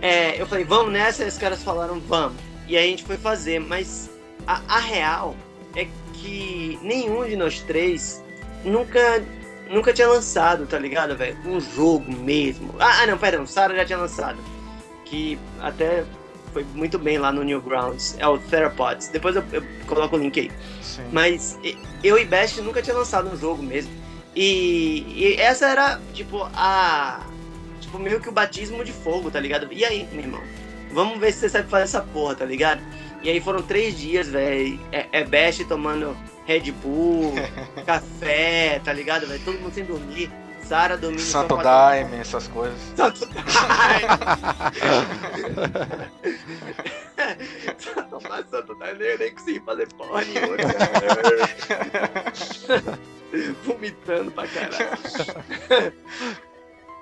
É, eu falei, vamos nessa, e os caras falaram, vamos. E aí a gente foi fazer, mas a, a real é que nenhum de nós três nunca nunca tinha lançado, tá ligado, velho? Um jogo mesmo. Ah, não, perdão, Sara já tinha lançado que até foi muito bem lá no Newgrounds, é o Theropods. Depois eu, eu coloco o link aí. Sim. Mas eu e Best nunca tinha lançado um jogo mesmo. E, e, essa era, tipo, a. Tipo, meio que o batismo de fogo, tá ligado? E aí, meu irmão? Vamos ver se você sabe fazer essa porra, tá ligado? E aí foram três dias, velho. É, é Best tomando Red Bull, café, tá ligado, velho? Todo mundo sem dormir. Sara domina Santo Daime, essas coisas. Santo Daime! Santo Daime, eu nem consegui fazer porra nenhuma. Vomitando pra caralho.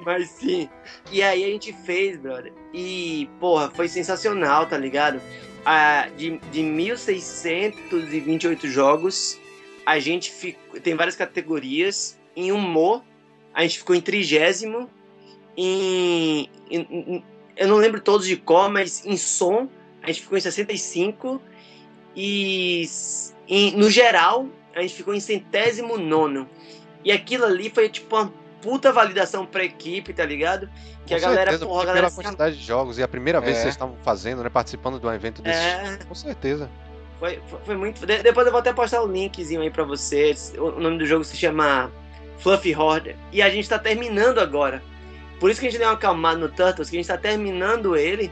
Mas sim. E aí a gente fez, brother. E, porra, foi sensacional, tá ligado? Ah, de, de 1.628 jogos, a gente ficou, tem várias categorias. Em humor, a gente ficou em trigésimo. Em, em, eu não lembro todos de cor, mas em som a gente ficou em 65. E em, no geral a gente ficou em centésimo nono. E aquilo ali foi tipo uma puta validação pra equipe, tá ligado? Que Com a galera, certeza, porra, a galera. Pela quantidade de jogos e a primeira vez é. que vocês estavam fazendo, né? Participando de um evento desse. É. Com certeza. Foi, foi, foi muito. De, depois eu vou até postar o linkzinho aí pra vocês. O, o nome do jogo se chama Fluffy Horde. E a gente tá terminando agora. Por isso que a gente deu uma acalmada no Turtles, que a gente tá terminando ele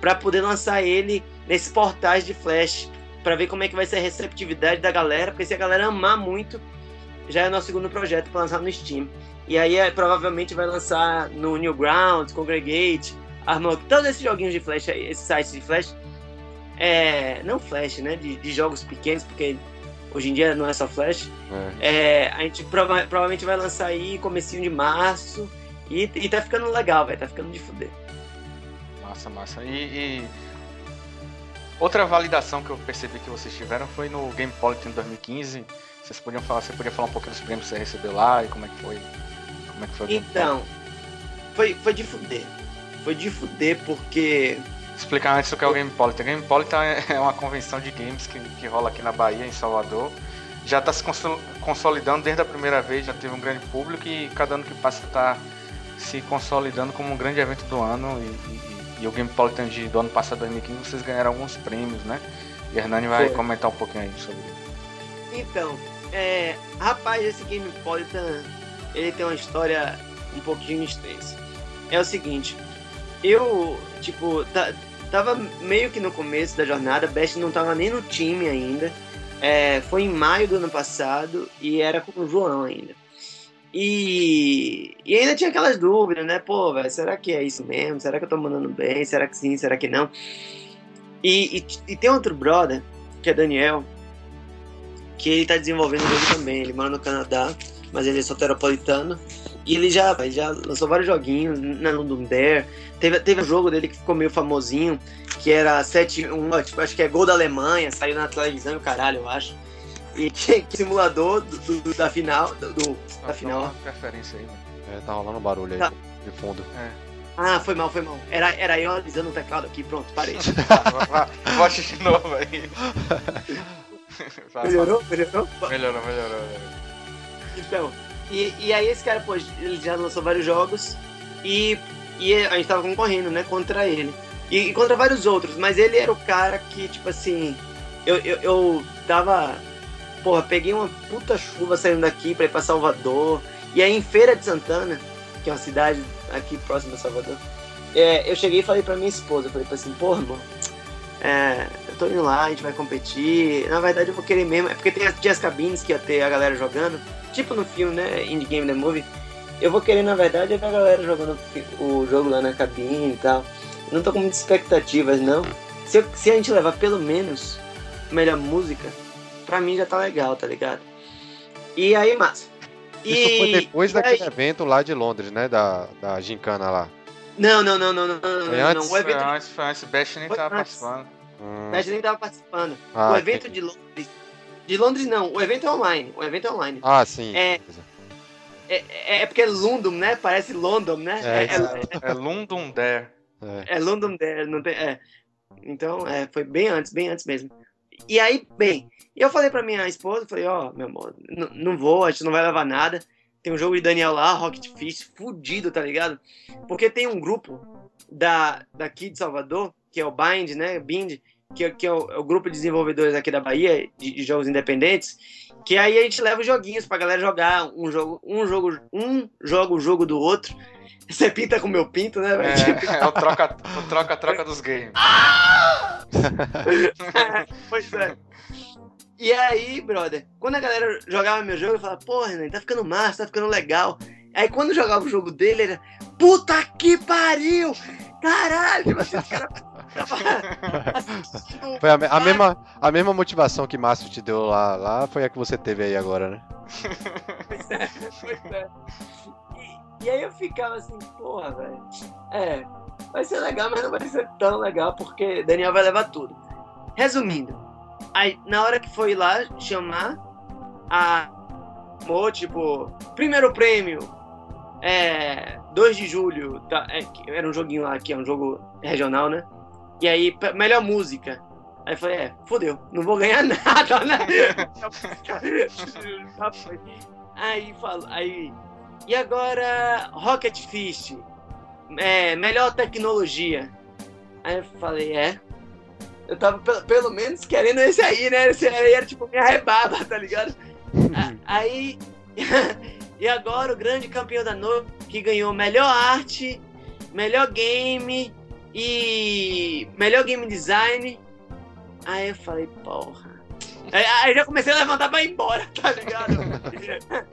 para poder lançar ele nesses portais de Flash, para ver como é que vai ser a receptividade da galera, porque se a galera amar muito, já é nosso segundo projeto para lançar no Steam. E aí é, provavelmente vai lançar no Newgrounds, Congregate, Armog, todos esses joguinhos de Flash, esses sites de Flash, é, não Flash, né, de, de jogos pequenos, porque Hoje em dia não é só Flash. É. É, a gente prova provavelmente vai lançar aí comecinho de março. E, e tá ficando legal, velho. Tá ficando de fuder. Massa, massa. E, e, outra validação que eu percebi que vocês tiveram foi no Game Politics 2015. Vocês podiam falar, você podia falar um pouquinho dos prêmios que você recebeu lá e como é que foi? Como é que foi? Então, foi, foi de fuder. Foi de fuder porque explicar antes o que é o Game Polita. Game Polita é uma convenção de games que, que rola aqui na Bahia, em Salvador. Já está se consolidando desde a primeira vez, já teve um grande público e cada ano que passa está se consolidando como um grande evento do ano. E, e, e o Game Polita do ano passado, 2015, vocês ganharam alguns prêmios, né? E Hernani vai Foi. comentar um pouquinho aí sobre isso. Então, é, rapaz, esse Game Polita ele tem uma história um pouquinho extensa. É o seguinte, eu, tipo, tá, tava meio que no começo da jornada, Best não tava nem no time ainda. É, foi em maio do ano passado e era com o João ainda. E, e ainda tinha aquelas dúvidas, né? Pô, será que é isso mesmo? Será que eu tô mandando bem? Será que sim? Será que não? E, e, e tem outro brother, que é Daniel, que ele tá desenvolvendo o jogo também. Ele mora no Canadá, mas ele é soteropolitano. E ele já, ele já lançou vários joguinhos na London Dare. Teve, teve um jogo dele que ficou meio famosinho, que era 7, um, tipo, acho que é Gol da Alemanha, saiu na televisão e caralho, eu acho. E que, que simulador do, do, da final. Do, do da final. Preferência aí, mano. É, tá rolando barulho aí Tá. de fundo. Ah, foi mal, foi mal. Era, era eu alisando o teclado aqui, pronto, parei. Bote de novo aí. Melhorou? Melhorou, melhorou. melhorou. Então, e, e aí esse cara, pô, ele já lançou vários jogos e, e a gente tava concorrendo, né, contra ele. E, e contra vários outros, mas ele era o cara que, tipo assim, eu, eu, eu tava. Porra, peguei uma puta chuva saindo daqui pra ir pra Salvador. E aí em Feira de Santana, que é uma cidade aqui próxima de Salvador, é, eu cheguei e falei pra minha esposa, falei pra assim, porra, irmão, é, eu tô indo lá, a gente vai competir. Na verdade eu vou querer mesmo, é porque tem tinha as cabines que ia ter a galera jogando, tipo no filme, né? Indie Game The Movie. Eu vou querer, na verdade, é ver a galera jogando o jogo lá na cabine e tal. Não tô com muitas expectativas, não. Se, eu- se a gente levar pelo menos melhor música, pra mim já tá legal, tá ligado? E aí, massa. Isso foi depois e daquele aí- evento lá de Londres, né? Da, da gincana lá. Não, não, não, não, não, não, Foi não, antes? não. O Foi evento antes, foi antes. Best nem Foi tava antes. participando. Hum. gente nem tava participando. Ah, o evento de Londres. De Londres não, o evento é online. O evento é online. Ah, sim. É. É, é, é porque é London, né? Parece London, né? É, É, é, É London Dare. É. é London Dare, não tem. É. Então, é, foi bem antes, bem antes mesmo. E aí, bem, eu falei pra minha esposa, falei, ó, meu amor, não vou, a gente não vai levar nada. Tem um jogo de Daniel lá, Rocket Fish, fudido, tá ligado? Porque tem um grupo da, daqui de Salvador, que é o Bind, né? Bind, que, é- que é, o, é o grupo de desenvolvedores aqui da Bahia, de, de jogos independentes, que aí a gente leva os joguinhos pra galera jogar, um jogo, um jogo, um joga o jogo do outro. Você pinta com o meu pinto, né, velho? É, é o troca, o troca, troca dos games. pois é. E aí, brother, quando a galera jogava meu jogo, eu falava, porra, Renan, tá ficando massa, tá ficando legal. Aí quando eu jogava o jogo dele, era, puta que pariu! Caralho! Os caras Foi a, a mesma, a mesma motivação que Márcio te deu lá, lá foi a que você teve aí agora, né? Pois é, pois é. E, e aí eu ficava assim, porra, velho. É, vai ser legal, mas não vai ser tão legal, porque Daniel vai levar tudo. Resumindo, aí na hora que foi lá chamar, a. Chamou, tipo, primeiro prêmio, é. 2 de julho, tá, é, era um joguinho lá, que é um jogo regional, né? E aí, melhor música. Aí eu falei, é, fodeu, não vou ganhar nada, né? Aí fala, aí. E agora Rocket Fish. É, melhor tecnologia. Aí eu falei, é. Eu tava pelo, pelo menos querendo esse aí, né? Esse aí era tipo minha rebaba, tá ligado? Aí. e agora o grande campeão da noite que ganhou melhor arte, melhor game e melhor game design. Aí eu falei, porra. Aí, aí já comecei a levantar pra ir embora, tá ligado?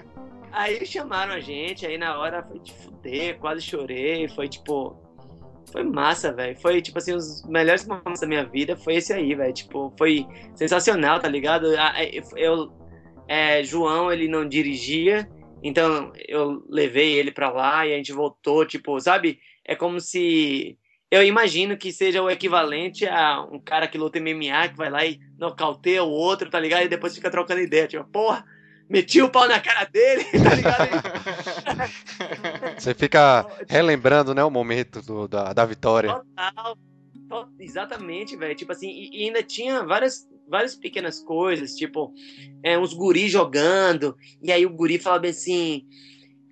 aí chamaram a gente, aí na hora foi de fuder, quase chorei, foi tipo. Foi massa, velho. Foi, tipo assim, os melhores momentos da minha vida foi esse aí, velho. Tipo, foi sensacional, tá ligado? Eu, é, João, ele não dirigia, então eu levei ele pra lá e a gente voltou, tipo, sabe? É como se. Eu imagino que seja o equivalente a um cara que luta MMA, que vai lá e nocauteia o outro, tá ligado? E depois fica trocando ideia, tipo, porra, meti o pau na cara dele, tá ligado? Você fica relembrando, né, o momento do- da, da vitória. Total. To- Exatamente, velho. Tipo assim, e, e ainda tinha várias, várias pequenas coisas, tipo, é, uns guris jogando, e aí o guri falava bem assim.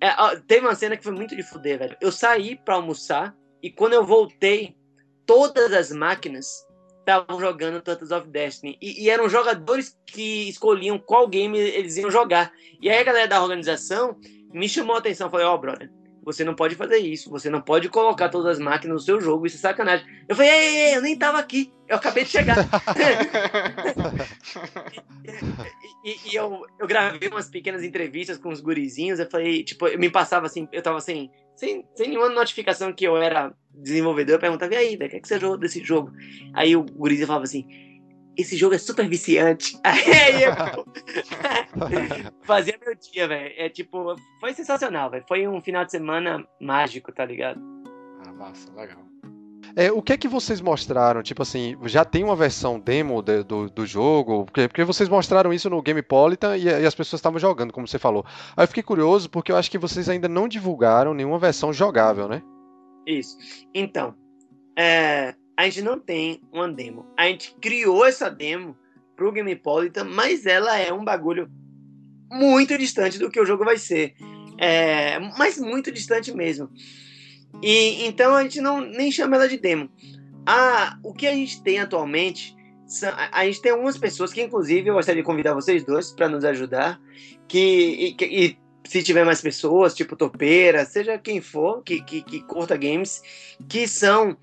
é, ó, teve uma cena que foi muito de fuder, velho. Eu saí pra almoçar, e quando eu voltei, todas as máquinas estavam jogando Tantas of Destiny. E, e eram jogadores que escolhiam qual game eles iam jogar. E aí a galera da organização me chamou a atenção. Falei, ó, brother, você não pode fazer isso, você não pode colocar todas as máquinas no seu jogo, isso é sacanagem. Eu falei, ei, ei, eu nem tava aqui, eu acabei de chegar. e, e, e eu, eu gravei umas pequenas entrevistas com os gurizinhos, eu falei, tipo, eu me passava assim, eu tava assim, sem, sem nenhuma notificação que eu era desenvolvedor, eu perguntava, e aí, o que, é que você jogou desse jogo? Aí o gurizinho falava assim, esse jogo é super viciante. Aí eu fazia meu dia, velho. É tipo, foi sensacional, velho. Foi um final de semana mágico, tá ligado? Ah, massa, legal. É, o que é que vocês mostraram? Tipo assim, já tem uma versão demo de, do, do jogo? Porque, porque vocês mostraram isso no Gamepolitan e, e as pessoas estavam jogando, como você falou. Aí eu fiquei curioso porque eu acho que vocês ainda não divulgaram nenhuma versão jogável, né? Isso. Então, é, a gente não tem uma demo. A gente criou essa demo pro Gamepolitan, mas ela é um bagulho muito distante do que o jogo vai ser. É, mas muito distante mesmo. E então a gente não nem chama ela de demo. Ah, o que a gente tem atualmente, a gente tem algumas pessoas que inclusive eu gostaria de convidar vocês dois para nos ajudar, que, e, e, se tiver mais pessoas, tipo Topeira, seja quem for, que, que, que curta games, que são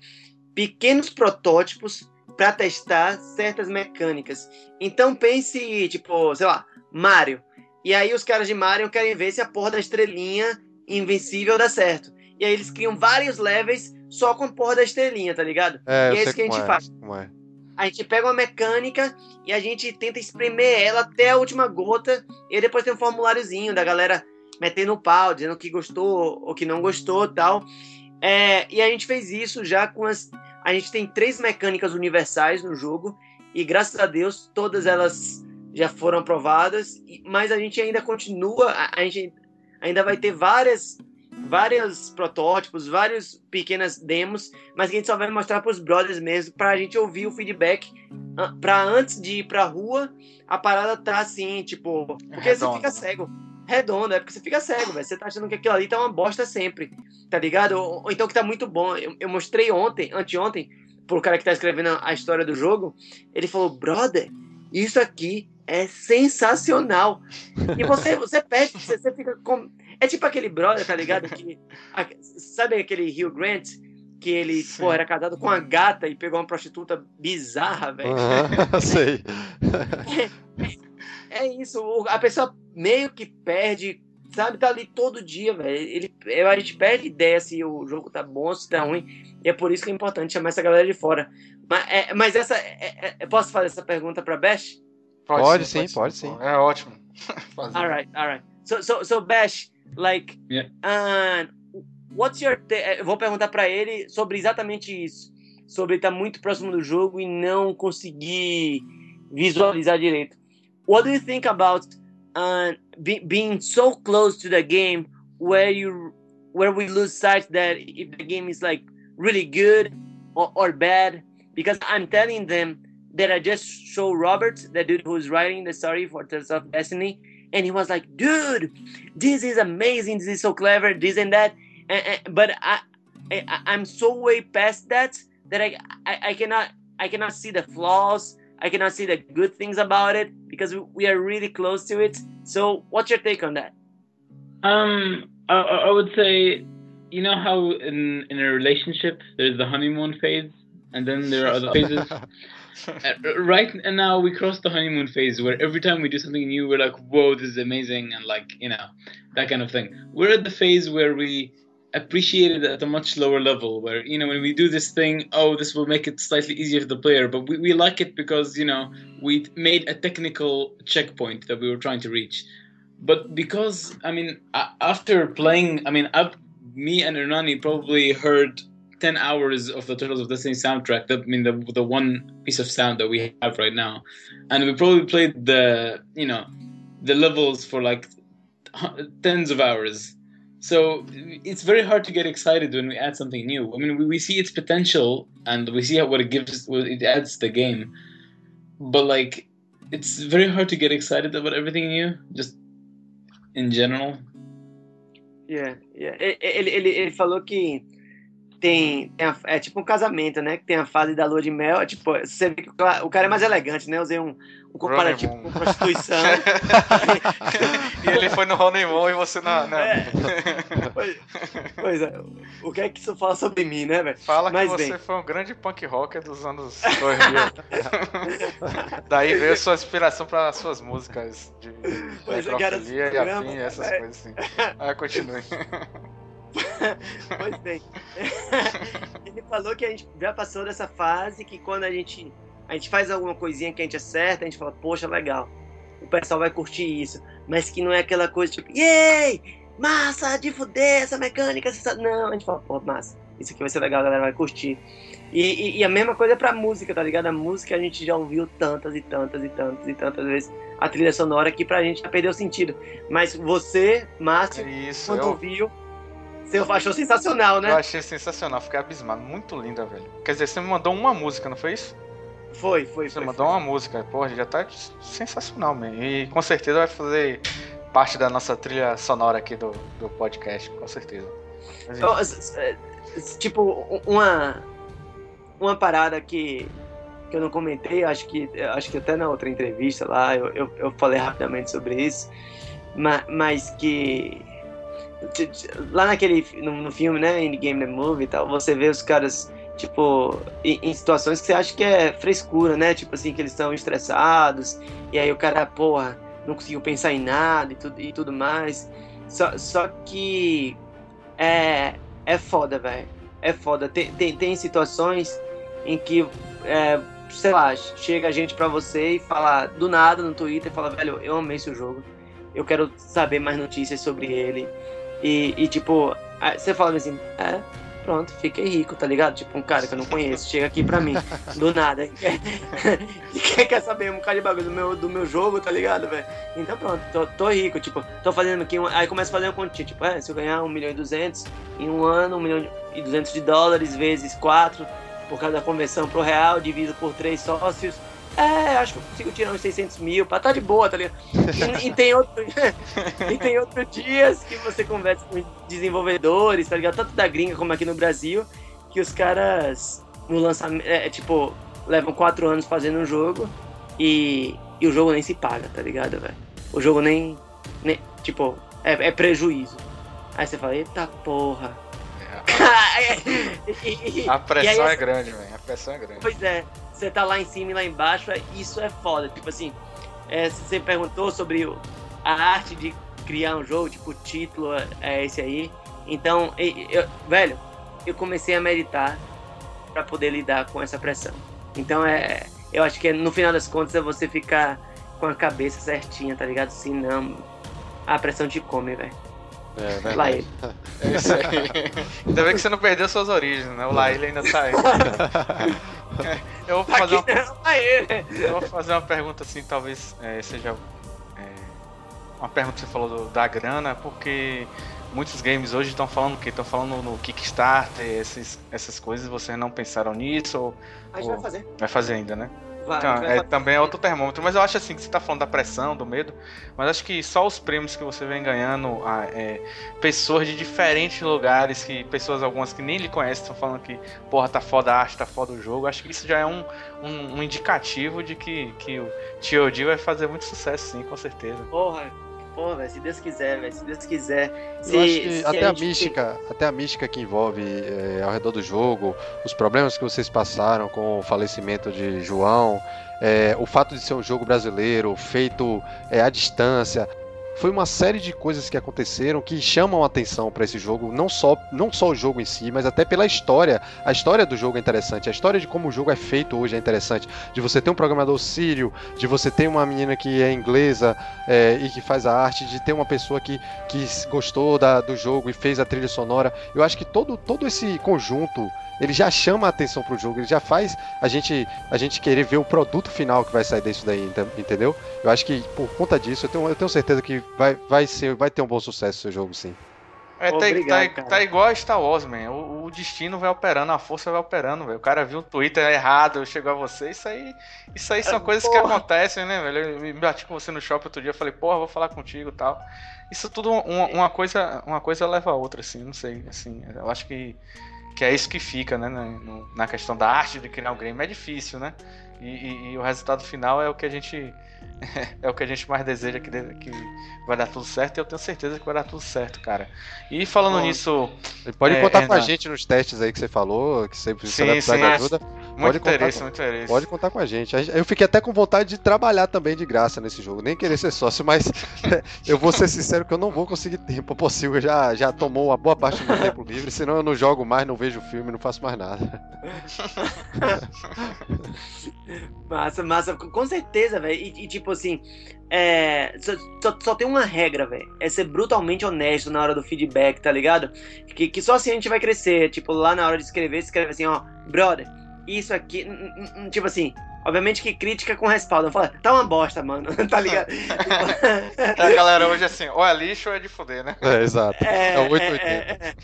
pequenos protótipos para testar certas mecânicas. Então pense, tipo, sei lá, Mario. E aí os caras de Mario querem ver se a porra da estrelinha invencível dá certo. E aí eles criam vários levels só com a porra da estrelinha, tá ligado? É, e é isso que a gente é, faz. é. A gente pega uma mecânica e a gente tenta espremer ela até a última gota. E depois tem um formuláriozinho da galera metendo o pau, dizendo que gostou ou que não gostou tal. É, e a gente fez isso já com as. A gente tem três mecânicas universais no jogo. E graças a Deus, todas elas já foram aprovadas. Mas a gente ainda continua. A, gente ainda vai ter várias vários protótipos, várias pequenas demos, mas que a gente só vai mostrar para os brothers mesmo, para a gente ouvir o feedback, para antes de ir para a rua, a parada tá assim, tipo, porque Redondo. você fica cego redondo, é porque você fica cego, velho. Você tá achando que aquilo ali tá uma bosta sempre, tá ligado? Ou, ou então que tá muito bom. Eu, eu, mostrei ontem, anteontem, pro cara que tá escrevendo a história do jogo, ele falou, brother, isso aqui é sensacional. E você, você perde, você, você fica com... É tipo aquele brother, tá ligado? Que, sabe aquele Hugh Grant? Que ele, pô, era casado com uma gata e pegou uma prostituta bizarra, velho. Uhum, sei. É, isso, a pessoa meio que perde, sabe? Tá ali todo dia, velho. Ele, a gente perde ideia se o jogo tá bom, se tá ruim. E é por isso que é importante chamar essa galera de fora. Mas, é, mas essa. É, é, posso fazer essa pergunta pra Bash? Pode, pode sim, sim, pode sim. É ótimo. alright, alright. So, so, so Bash, like, yeah. uh, what's your. Eu vou perguntar para ele sobre exatamente isso. Sobre estar tá muito próximo do jogo e não conseguir visualizar direito. What do you think about uh, be, being so close to the game where you where we lose sight that if the game is like really good or, or bad? Because i'm telling them that i just show robert the dude who's writing the story for tales of destiny and he was like dude this is amazing. This is so clever. This and that. And, and, but I, I i'm so way past that that I, I i cannot i cannot see the flaws I cannot see the good things about it because we are really close to it. So, what's your take on that? Um, I, I would say, you know how in in a relationship there's the honeymoon phase, and then there are other phases. right and now, we cross the honeymoon phase where every time we do something new, we're like, "Whoa, this is amazing!" and like you know, that kind of thing. We're at the phase where we appreciated at a much lower level where you know when we do this thing oh this will make it slightly easier for the player. But we, we like it because you know we made a technical checkpoint that we were trying to reach. But because i mean after playing i mean I've, me and Ernani probably heard 10 hours of the Turtles of Destiny soundtrack that I mean the, the one piece of sound that we have right now. And we probably played the you know the levels for like tens of hours so it's very hard to get excited when we add something new. I mean, we, we see its potential and we see what it gives, what it adds to the game, but like, it's very hard to get excited about everything new, just in general. Yeah, yeah. Ele, ele, ele falou que tem, tem a, é tipo um casamento, né? Que tem a fase da lua de mel. é Tipo, você vê que o ca- o cara é mais elegante, né? Eu usei um, um comparativo com prostituição. e ele foi no honeymoon e você na. na- É. pois, pois é. O que é que isso fala sobre mim, né, velho? Fala que Mas você bem. foi um grande punk rocker dos anos 2000. Daí veio sua inspiração para suas músicas de é, necrofilia e afim, essas é. coisas assim. Ah, continue. Pois bem. Ele falou que a gente já passou dessa fase que quando a gente, a gente faz alguma coisinha que a gente acerta, a gente fala, poxa, legal. O pessoal vai curtir isso. Mas que não é aquela coisa tipo, yay! Massa, de fuder, essa mecânica. Essa... Não, a gente fala, pô, massa. Isso aqui vai ser legal, a galera vai curtir. E, e- e a mesma coisa pra música, tá ligado? A música a gente já ouviu tantas e tantas e tantas e tantas vezes. A trilha sonora que pra gente já perdeu o sentido. Mas você, Márcio, Isso, quando eu, ouviu, você achou sensacional, né? eu achei sensacional, fiquei abismado. Muito linda, velho. Quer dizer, você me mandou uma música, não foi isso? Foi, foi, Você foi. mandou uma música, porra, já tá sensacional, man. E com certeza vai fazer parte da nossa trilha sonora aqui do, do podcast, com certeza. Mas. Então, tipo, uma uma parada que, que eu não comentei, acho que acho que até na outra entrevista lá eu, eu, eu falei rapidamente sobre isso, mas, mas que lá naquele no, no filme, né, in Game the Movie e tal, você vê os caras tipo em, em situações que você acha que é frescura, né? Tipo assim que eles estão estressados e aí o cara, porra, não conseguiu pensar em nada e tudo e tudo mais. Só, só que é é foda, velho. É foda. Tem, tem, tem situações em que, é, sei lá, chega gente pra você e fala do nada no Twitter fala, velho, eu amei esse jogo. Eu quero saber mais notícias sobre ele. E, e, tipo, você fala assim, é, pronto, fiquei rico, tá ligado? Tipo, um cara que eu não conheço, chega aqui pra mim, do nada. e quer, quer saber um cara de bagulho do meu, do meu jogo, tá ligado, velho? Então pronto, tô, tô rico, tipo, tô fazendo aqui, um, aí começa a fazer uma continha, tipo, é, se eu ganhar 1 milhão e 200 em um ano, 1 milhão e 200 de dólares vezes 4, por causa da conversão pro real, dividido por três sócios, é, acho que eu consigo tirar uns 600 mil, pra tá de boa, tá ligado? E, e tem outro, e tem outros dias que você conversa com desenvolvedores, tá ligado? Tanto da gringa como aqui no Brasil, que os caras no lançamento, é, tipo, levam quatro anos fazendo um jogo e, e o jogo nem se paga, tá ligado, velho? O jogo nem, nem tipo, é, é prejuízo. Aí você fala, eita porra. E- A pressão é grande, velho. A pressão é grande. Pois é, você tá lá em cima e lá embaixo, é- isso é foda. Tipo assim, é, se você perguntou sobre a arte de criar um jogo, tipo, o título é- é esse aí. Então, eu- velho, eu comecei a meditar pra poder lidar com essa pressão. Então, é, eu acho que é, no final das contas é você ficar com a cabeça certinha, tá ligado? Senão, a pressão te come, velho. É Lá verdade. ele. É isso aí. Ainda bem que você não perdeu suas origens, né? O Laíla ainda tá aí. Eu vou fazer uma, eu vou fazer uma pergunta assim, talvez é, seja é, uma pergunta que você falou do- da grana, porque muitos games hoje estão falando o quê? Estão falando no Kickstarter, esses, essas coisas, vocês não pensaram nisso ou A gente vai fazer. vai fazer ainda, né? Vai, Então, a gente vai é, também é outro termômetro, mas eu acho assim que você tá falando da pressão, do medo, mas acho que só os prêmios que você vem ganhando, ah, é, pessoas de diferentes lugares, que pessoas algumas que nem lhe conhecem estão falando que, porra, tá foda a arte, tá foda o jogo, acho que isso já é um, um, um indicativo de que, que o TOD vai fazer muito sucesso, sim, com certeza. Porra, velho, se Deus quiser, velho, se Deus quiser. Se, Eu acho que até a, gente- mística, até a mística que envolve é, ao redor do jogo, os problemas que vocês passaram com o falecimento de João, é, o fato de ser um jogo brasileiro, feito é, à distância, foi uma série de coisas que aconteceram que chamam a atenção para esse jogo, não só, não só o jogo em si, mas até pela história. A história do jogo é interessante, a história de como o jogo é feito hoje é interessante. De você ter um programador sírio, de você ter uma menina que é inglesa é, e que faz a arte, de ter uma pessoa que, que gostou da, do jogo e fez a trilha sonora. Eu acho que todo, todo esse conjunto ele já chama a atenção pro jogo, ele já faz a gente, a gente querer ver o produto final que vai sair disso daí, ente- entendeu? Eu acho que por conta disso, eu tenho, eu tenho certeza que vai, vai, ser, vai ter um bom sucesso seu jogo, sim. É, tá, Obrigado, tá- tá igual a Star Wars, man. O, o destino vai operando, a força vai operando, velho. O cara viu o Twitter errado, chegou a você. Isso aí, isso aí são É, coisas que porra. acontecem, né, velho? Eu me bati com você no shopping outro dia, eu falei, porra, vou falar contigo e tal. Isso tudo, uma, uma coisa, uma coisa leva a outra, assim, não sei, assim. Eu acho que que é isso que fica, né? Na, na questão da arte de criar um game. É difícil, né? E, e, e, o resultado final é o que a gente é o que a gente mais deseja que, que vai dar tudo certo e eu tenho certeza que vai dar tudo certo, cara. E falando Bom, nisso. Pode é, contar é, com a gente nos testes aí que você falou, que sempre sim, precisar de ajuda. Muito interesse, com, muito interesse. Pode contar com a gente. Eu fiquei até com vontade de trabalhar também de graça nesse jogo, nem querer ser sócio, mas eu vou ser sincero que eu não vou conseguir tempo possível. Já, já tomou uma boa parte do meu tempo livre, senão eu não jogo mais, não vejo filme, não faço mais nada. massa, massa, com certeza, velho. E, e, tipo assim, é, só, só, só, tem uma regra, velho. É ser brutalmente honesto na hora do feedback, tá ligado? Que, que só assim a gente vai crescer. Tipo, lá na hora de escrever, escreve assim, ó, brother, isso aqui. Tipo assim, Obviamente que crítica com respaldo. Fala, tá uma bosta, mano. tá ligado? a galera hoje é assim, ou é lixo ou é de fuder, né? É, exato. É, é 880. É, é,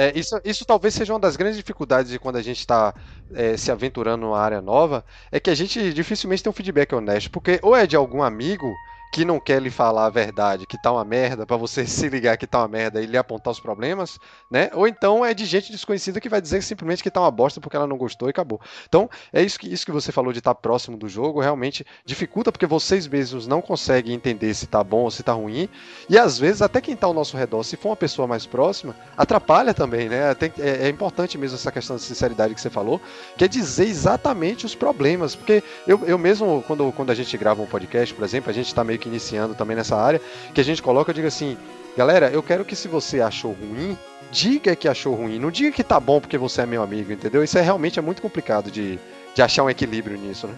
é, isso, isso talvez seja uma das grandes dificuldades de quando a gente está é, se aventurando numa área nova, é que a gente dificilmente tem um feedback honesto, porque ou é de algum amigo que não quer lhe falar a verdade, que tá uma merda, para você se ligar que tá uma merda e lhe apontar os problemas, né? Ou então é de gente desconhecida que vai dizer simplesmente que tá uma bosta porque ela não gostou e acabou. Então, é isso que, isso que você falou de estar tá próximo do jogo, realmente dificulta porque vocês mesmos não conseguem entender se tá bom ou se tá ruim, e às vezes até quem tá ao nosso redor, se for uma pessoa mais próxima, atrapalha também, né? Tem, é, é importante mesmo essa questão de sinceridade que você falou, que é dizer exatamente os problemas, porque eu, eu mesmo, quando, quando a gente grava um podcast, por exemplo, a gente tá meio que iniciando também nessa área, que a gente coloca, eu digo assim, galera, eu quero que se você achou ruim, diga que achou ruim, não diga que tá bom porque você é meu amigo, entendeu? Isso é realmente é muito complicado de, de achar um equilíbrio nisso, né?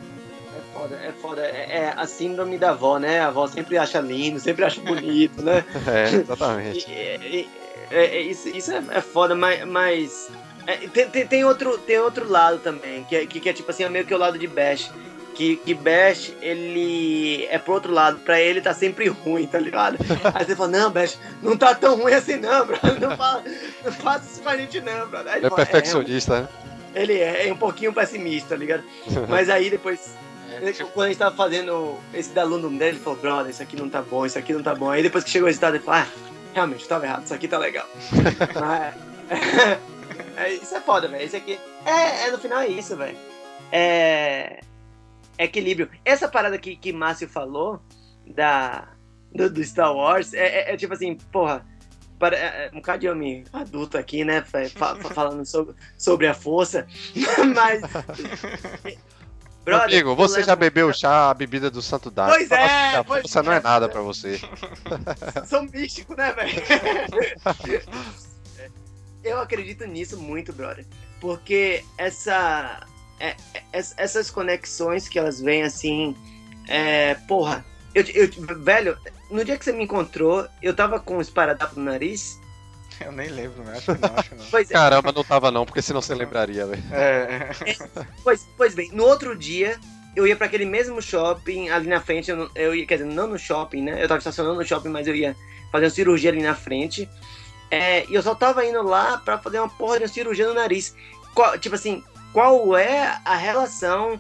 É foda, é foda. É, é a síndrome da avó, né? A avó sempre acha lindo, sempre acha bonito, né? é, exatamente. e, é, isso, isso é, é foda, mas. mas é, tem, tem, tem, outro, tem outro lado também, que é, que, que é tipo assim, é meio que o lado de Bash que, que Bash, ele é pro outro lado, pra ele tá sempre ruim, tá ligado? Aí você fala, não, Bash, não tá tão ruim assim não, bro. Não, fala, não faça isso pra gente não, bro. Ele é fala, perfeccionista, é, né? Ele é, é um pouquinho pessimista, tá ligado? Mas aí depois, quando a gente tava fazendo esse da aluno dele, ele falou, brother, isso aqui não tá bom, isso aqui não tá bom. Aí depois que chegou o resultado, ele falou, ah, realmente, tava errado, isso aqui tá legal. é, é, isso é foda, velho. Isso aqui. É, é, no final é isso, velho. É equilíbrio. Essa parada que, que Márcio falou da, do, do Star Wars é, é, é, tipo assim, porra, para, é, é um bocado de homem adulto aqui, né? falando sobre, sobre a força, mas. Brother, Amigo, você já bebeu chá, a bebida do Santo Daime. Pois é, a força é. não é nada para você. Sou místico, né, velho? Eu acredito nisso muito, brother. Porque essa é, é, essas conexões que elas vêm assim. É, porra, eu, eu, velho, no dia que você me encontrou, eu tava com um esparadrapo no nariz. Eu nem lembro, né? Acho que não, acho que não. Pois é. Caramba, não tava não, porque senão você lembraria, velho. É. é. Pois, pois bem, no outro dia, eu ia para aquele mesmo shopping ali na frente, eu, eu, ia, quer dizer, não no shopping, né? Eu tava estacionando no shopping, mas eu ia fazer uma cirurgia ali na frente. É, e eu só tava indo lá para fazer uma porra de uma cirurgia no nariz. Qual, tipo assim, qual é a relação.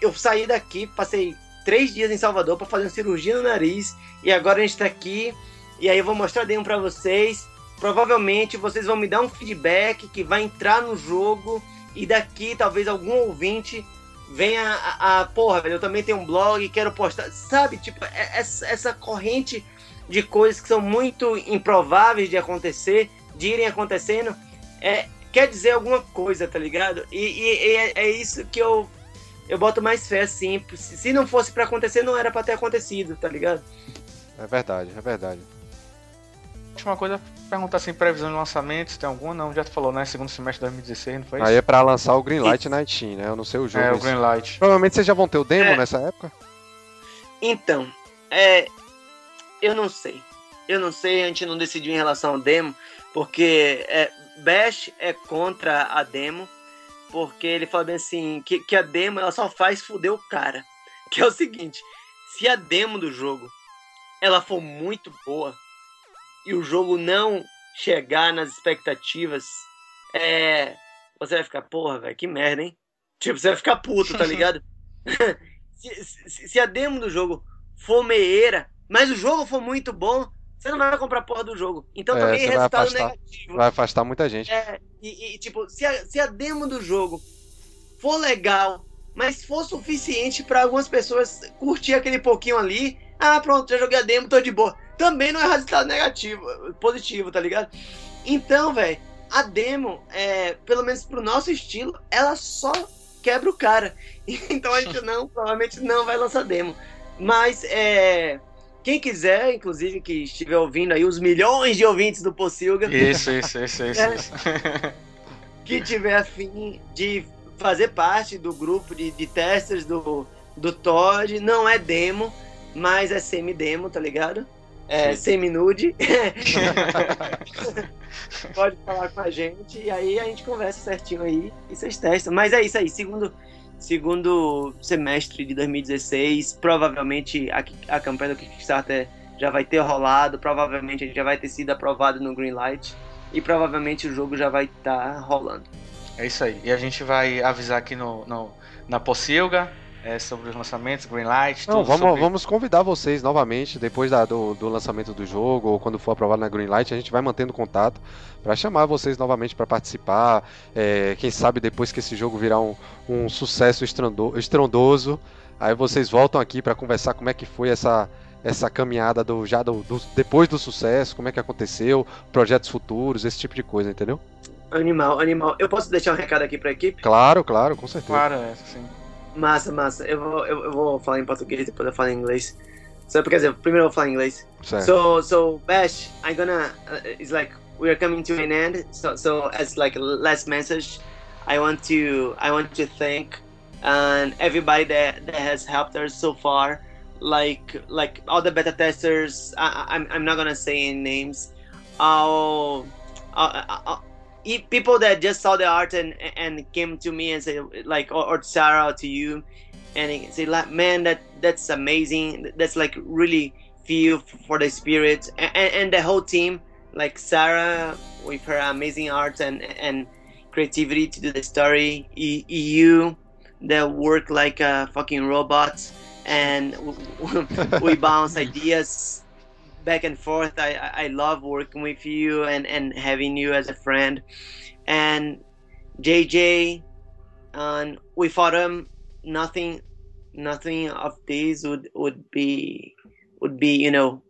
Eu saí daqui, passei três dias em Salvador para fazer uma cirurgia no nariz e agora a gente está aqui e aí eu vou mostrar demo para vocês. Provavelmente vocês vão me dar um feedback que vai entrar no jogo e daqui talvez algum ouvinte venha a, a porra, velho, eu também tenho um blog, quero postar, sabe? Tipo, é, essa, essa corrente de coisas que são muito improváveis de acontecer, de irem acontecendo, é, quer dizer alguma coisa, tá ligado? E, e, e é, é, isso que eu, eu boto mais fé, assim. Se não fosse para acontecer, não era para ter acontecido, tá ligado? É verdade, é verdade. Última coisa, perguntar assim, previsão de lançamento, se tem alguma? Não, já tu falou, né? Segundo semestre de 2016, não foi isso? Aí é pra lançar o Greenlight Night Team, né? Eu não sei o jogo. É, o Greenlight. Provavelmente vocês já vão ter o demo é. nessa época? Então, é... Eu não sei. Eu não sei, a gente não decidiu em relação ao demo, porque é, Bash é contra a demo, porque ele fala bem assim, que, que a demo ela só faz fuder o cara. Que é o seguinte, se a demo do jogo ela for muito boa e o jogo não chegar nas expectativas, é, você vai ficar, porra, velho, que merda, hein? Tipo, você vai ficar puto, tá ligado? se, se, se, a demo do jogo for meieira, mas o jogo for muito bom, você não vai comprar a porra do jogo. Então É, também vai resultado afastar. negativo. Vai afastar muita gente. É, e, e, tipo, se a, se a demo do jogo for legal, mas for suficiente pra algumas pessoas curtir aquele pouquinho ali, ah, pronto, já joguei a demo, tô de boa. Também não é resultado negativo, positivo, tá ligado? Então, velho, a demo, é, pelo menos pro nosso estilo, ela só quebra o cara. Então a gente não, provavelmente não vai lançar demo. Mas é. Quem quiser, inclusive, que estiver ouvindo aí, os milhões de ouvintes do Pocilga, Isso, isso, isso, isso. É. isso. que tiver afim de fazer parte do grupo de, de testers do, do Todd, não é demo, mas é semi-demo, tá ligado? É semi-nude. Pode falar com a gente e aí a gente conversa certinho aí e vocês testam. Mas é isso aí, segundo, segundo semestre de 2016, provavelmente a, a campanha do Kickstarter já vai ter rolado, provavelmente a gente já vai ter sido aprovado no Greenlight e provavelmente o jogo já vai estar rolando. É isso aí. E a gente vai avisar aqui no, no- na Pocilga é, sobre os lançamentos, Greenlight, Não, tudo vamos, sobre- vamos convidar vocês novamente, depois da- do, do lançamento do jogo, ou quando for aprovado na Greenlight, a gente vai mantendo contato para chamar vocês novamente para participar. É, quem sabe depois que esse jogo virar um, um sucesso estrando- estrondoso, aí vocês voltam aqui para conversar como é que foi essa, essa caminhada do já do, do- depois do sucesso, como é que aconteceu, projetos futuros, esse tipo de coisa, entendeu? Animal, animal. Eu posso deixar um recado aqui pra equipe? Claro, claro, com certeza. Claro, é, sim. Massa, massa. Eu vou, eu, eu vou falar em português, depois eu falo em inglês. So, quer dizer, primeiro eu vou falar em inglês. Certo. So, so Bash, I'm gonna. Uh, it's like we are coming to an end. So, so as like last message, I want to I want to thank and everybody that that has helped us so far. Like like all the beta testers. I, I'm I'm not gonna say any names. All. People that just saw the art and and came to me and say like or, or Sarah to you and say like man that that's amazing that's like really feel for the spirit and, and the whole team like sarah with her amazing art and and creativity to do the story E- you that work like a fucking robot and we bounce ideas back and forth. I, I I love working with you and and having you as a friend. And jj and without him nothing nothing of this would would be would be you know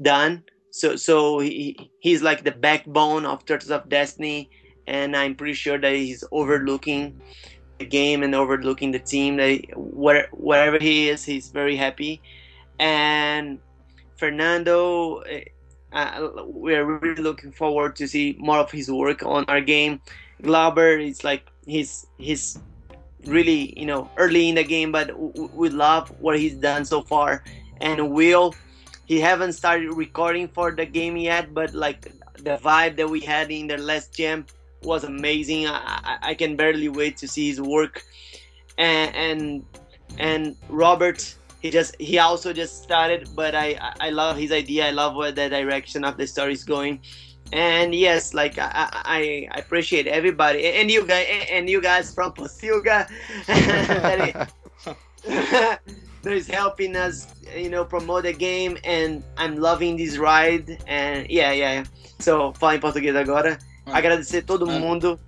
done so so he, he's like the backbone of turtles of destiny and i'm pretty sure that he's overlooking the game and overlooking the team that he- where, wherever he is he's very happy. And fernando eh, uh, we're really looking forward to see more of his work on our game. Glauber is like he's he's really you know early in the game but we love what he's done so far. And will he haven't started recording for the game yet but like the vibe that we had in the last jam was amazing. I, I, can barely wait to see his work. And and and robert he just he also just started but i i I love his idea. I love where the direction of the story is going. And yes like i i, I appreciate everybody. And you guys and you guys from Posilga that, is, that is helping us you know promote the game and i'm loving this ride and yeah yeah yeah. so falar em português agora Ah. agradecer todo Ah. mundo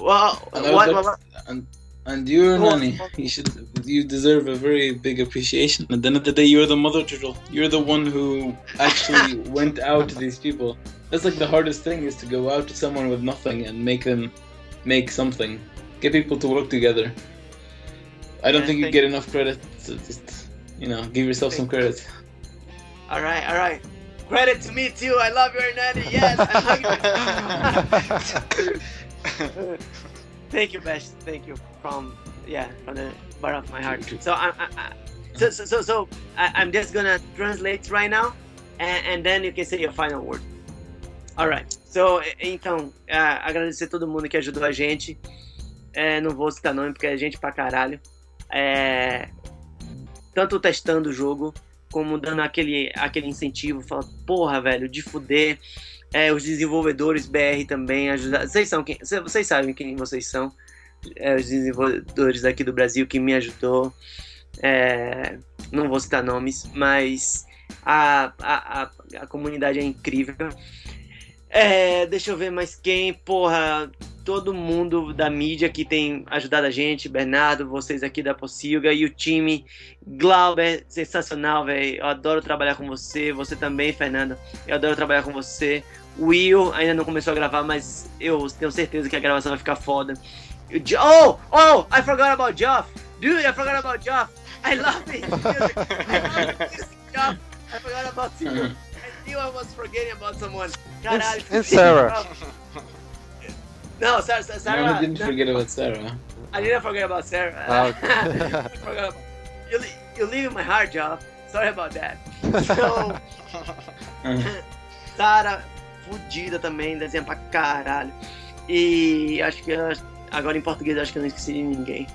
well, And I what, what, and and you're Go. Nani. You should you deserve a very big appreciation. At the end of the day, you're the mother turtle. You're the one who actually went out to these people. That's like the hardest thing is to go out to someone with nothing and make them make something. Get people to work together. I don't think you get enough credit. So just you know, give yourself some credit. all right all right. Credit to me too. I love your nanny yes I'm hungry. thank you Bash. thank you. From yeah from the bottom of my heart. So i'm I, I, so so so, so I, i'm just gonna translate right now and, and then you can say your final word. Alright so então ah, agradecer todo mundo que ajudou a gente. É, não vou citar nome porque é gente pra caralho É, tanto testando o jogo como dando aquele, aquele incentivo, fala, porra, velho, de fuder. É, os desenvolvedores BR também ajudaram. Vocês são quem? cê- Vocês sabem quem vocês são. É, os desenvolvedores aqui do Brasil que me ajudou. É, não vou citar nomes, mas A, a, a, a comunidade é incrível. É, deixa eu ver mais quem, porra, todo mundo da mídia que tem ajudado a gente, Bernardo, vocês aqui da Pocilga e o time. Glauber, sensacional, velho. Eu adoro trabalhar com você. Você também, Fernando. Eu adoro trabalhar com você. Will ainda não começou a gravar, mas eu tenho certeza que a gravação vai ficar foda. Oh, oh, I forgot about Geoff. Dude, I forgot about Geoff. I love it. I love music, Geoff. I forgot about you. I knew I was forgetting about someone. Caralho. And Sarah. No, Sarah, Sarah. no, I didn't no. forget about Sarah. I didn't forget about Sarah. Ah, okay. about, you, you leave in my heart, Geoff. Sorry about that. So, Sarah, fodida também, desenha pra caralho. E acho que agora em português acho que eu não esqueci de ninguém.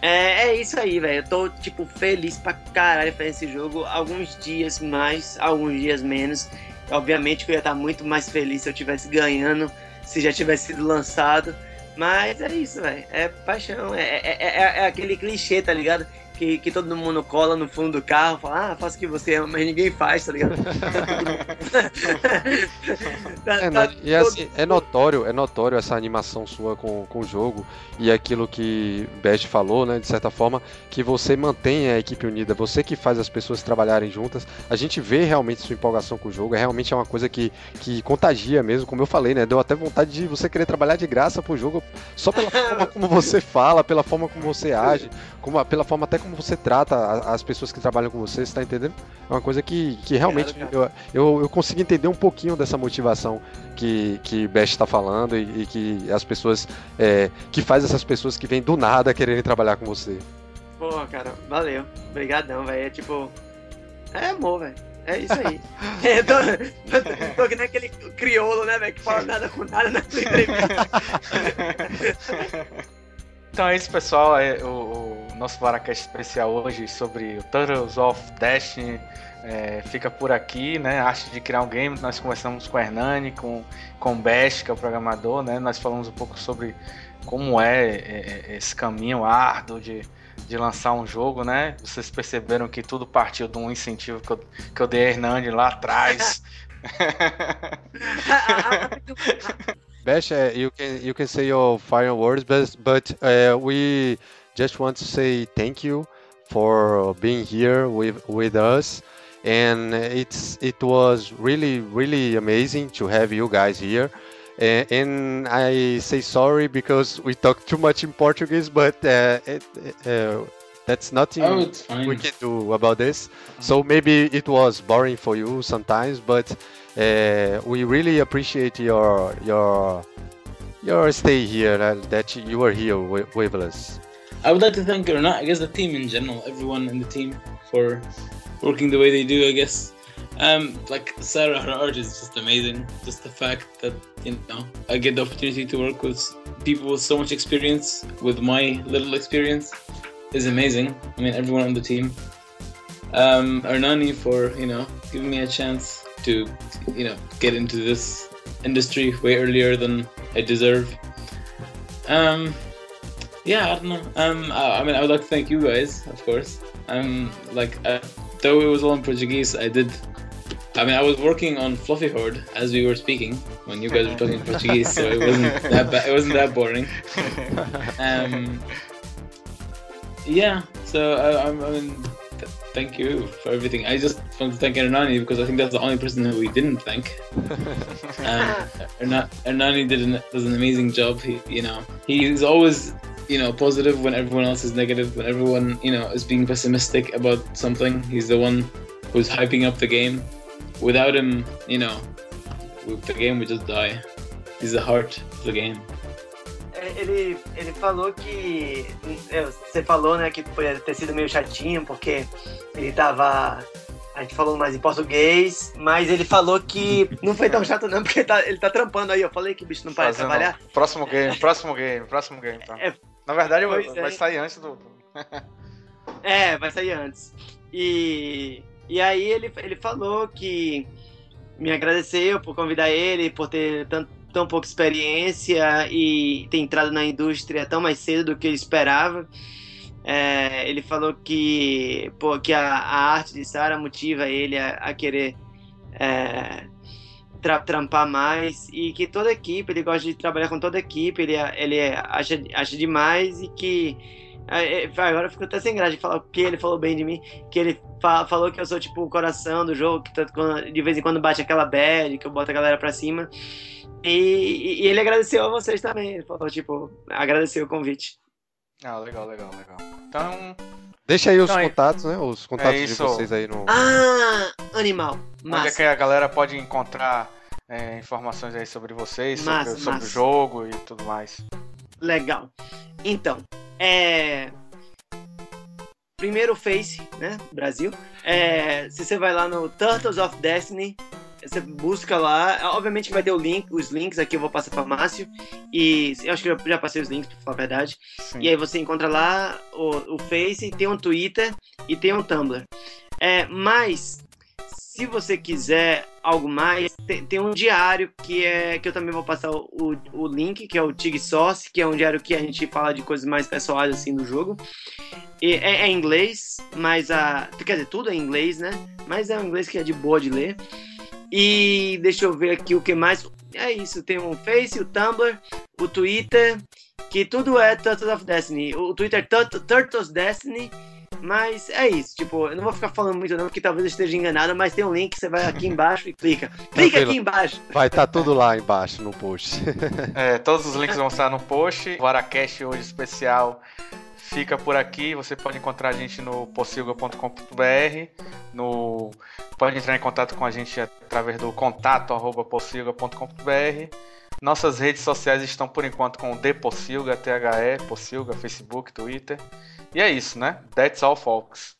É, é isso aí, velho. Eu tô, tipo, feliz pra caralho fazendo esse jogo. Alguns dias mais, alguns dias menos. Obviamente que eu ia estar muito mais feliz se eu tivesse ganhando, se já tivesse sido lançado. Mas é isso, velho. É paixão. É, é, é, é, aquele clichê, tá ligado? Que, que todo mundo cola no fundo do carro, fala, ah, faço o que você ama, mas ninguém faz, tá ligado? tá, é, tá, e assim, é notório, é notório essa animação sua com, com o jogo e aquilo que Best falou, né, de certa forma, que você mantém a equipe unida, você que faz as pessoas trabalharem juntas. A gente vê realmente sua empolgação com o jogo, é realmente é uma coisa que, que contagia mesmo, como eu falei, né? Deu até vontade de você querer trabalhar de graça pro jogo só pela forma como você fala, pela forma como você age, como, pela forma até como você trata as pessoas que trabalham com você, você tá entendendo? É uma coisa que, que realmente eu, eu, eu consigo entender um pouquinho dessa motivação que, que Best está falando e, e, que as pessoas é, que faz essas pessoas que vêm do nada quererem trabalhar com você. Porra, cara, valeu. Obrigadão, velho. É tipo. É amor, velho. É isso aí. é, tô, tô, tô que nem aquele crioulo, né, velho, que fala nada com nada na sua entrevista. Então é isso, pessoal. É o, o nosso Varacast especial hoje sobre o Turtles of Destiny é, fica por aqui, né? Arte de criar um game. Nós conversamos com o Hernani, com, com o Best, que é o programador, né? Nós falamos um pouco sobre como é, é, é esse caminho árduo de, de lançar um jogo, né? Vocês perceberam que tudo partiu de um incentivo que eu, que eu dei a Hernani lá atrás. Bash, uh, you can you can say your final words, but but uh, we just want to say thank you for being here with with us, and it's it was really really amazing to have you guys here. And, and I say sorry because we talk too much in Portuguese, but uh, it, uh, that's nothing oh, we can do about this. So maybe it was boring for you sometimes, but uh, we really appreciate your your your stay here uh, that you were here with, with us. I would like to thank or not, I guess the team in general, everyone in the team for working the way they do. I guess um, like Sarah, her art is just amazing. Just the fact that you know I get the opportunity to work with people with so much experience, with my little experience, is amazing. I mean, everyone on the team. Um, Arnani for you know giving me a chance to you know get into this industry way earlier than I deserve. Um, yeah, I don't know. Um, I, I, mean, I would like to thank you guys, of course. Um, like, uh, though it was all in Portuguese, I did. I mean, I was working on Fluffy Horde as we were speaking when you guys were talking Portuguese, so it wasn't that ba- it wasn't that boring. Um, yeah, so I, I mean, thank you for everything. I just want to thank Hernani because I think that's the only person who we didn't thank. um, Hernani did an, does an amazing job. He, you know, he's always you know positive when everyone else is negative. When everyone you know is being pessimistic about something, he's the one who's hyping up the game. Without him, you know, the game would just die. He's the heart of the game. Ele, ele falou que. É, você falou, né, que poderia ter sido meio chatinho, porque ele tava. A gente falou mais em português, mas ele falou que não foi tão chato não, porque ele tá, ele tá trampando aí. Eu falei que o bicho não para Fazendo trabalhar. Próximo game, próximo game, próximo game. Tá. É, Na verdade, vai, vai sair antes do. é, vai sair antes. E, e aí ele, ele falou que me agradeceu por convidar ele, por ter tanto, tão pouca experiência e ter entrado na indústria tão mais cedo do que ele esperava. É, ele falou que, pô, que a, a arte de Sara motiva ele a, a querer é, tra trampar mais e que toda a equipe, ele gosta de trabalhar com toda a equipe, ele, ele acha, acha demais e que é, é, agora eu fico até sem graça de falar que ele falou bem de mim, que ele fa falou que eu sou tipo o coração do jogo, que de vez em quando bate aquela bad, que eu boto a galera pra cima. E, e, ele agradeceu a vocês também. Ele falou, tipo, agradeceu o convite. Ah, legal, legal, legal. Então. Deixa aí os então, contatos, né? Os contatos é de vocês aí no. Ah, animal. Massa. Onde é que a galera pode encontrar é, informações aí sobre vocês, massa, sobre, sobre o jogo e tudo mais. Legal. Então, é. Primeiro Face, né? Brasil. É, se você vai lá no Turtles of Destiny, você busca lá, obviamente vai ter o link, os links aqui eu vou passar para Márcio e eu acho que eu já passei os links para falar a verdade. Sim. E aí você encontra lá o, o Face, tem um Twitter e tem um Tumblr. É, mas se você quiser algo mais, tem, tem, um diário que é que eu também vou passar o, o, o, link, que é o Tig Sauce, que é um diário que a gente fala de coisas mais pessoais assim do jogo. E é, é em inglês, mas a quer dizer tudo é em inglês, né? Mas é um inglês que é de boa de ler. E deixa eu ver aqui o que mais. É isso, tem o Face, o Tumblr, o Twitter, que tudo é Turtles of Destiny. O Twitter é Turtles Destiny. Mas é isso, tipo, eu não vou ficar falando muito não, porque talvez eu esteja enganado, mas tem um link, você vai aqui embaixo e clica. Clica aqui embaixo. Vai estar tá tudo lá embaixo no post. é, todos os links vão estar no post. O Varacast hoje especial fica por aqui. Você pode encontrar a gente no possilga.com.br, no pode entrar em contato com a gente através do contato@possilga.com.br. Nossas redes sociais estão por enquanto com o THE, Possilga, Facebook, Twitter. E é isso, né? That's all, folks.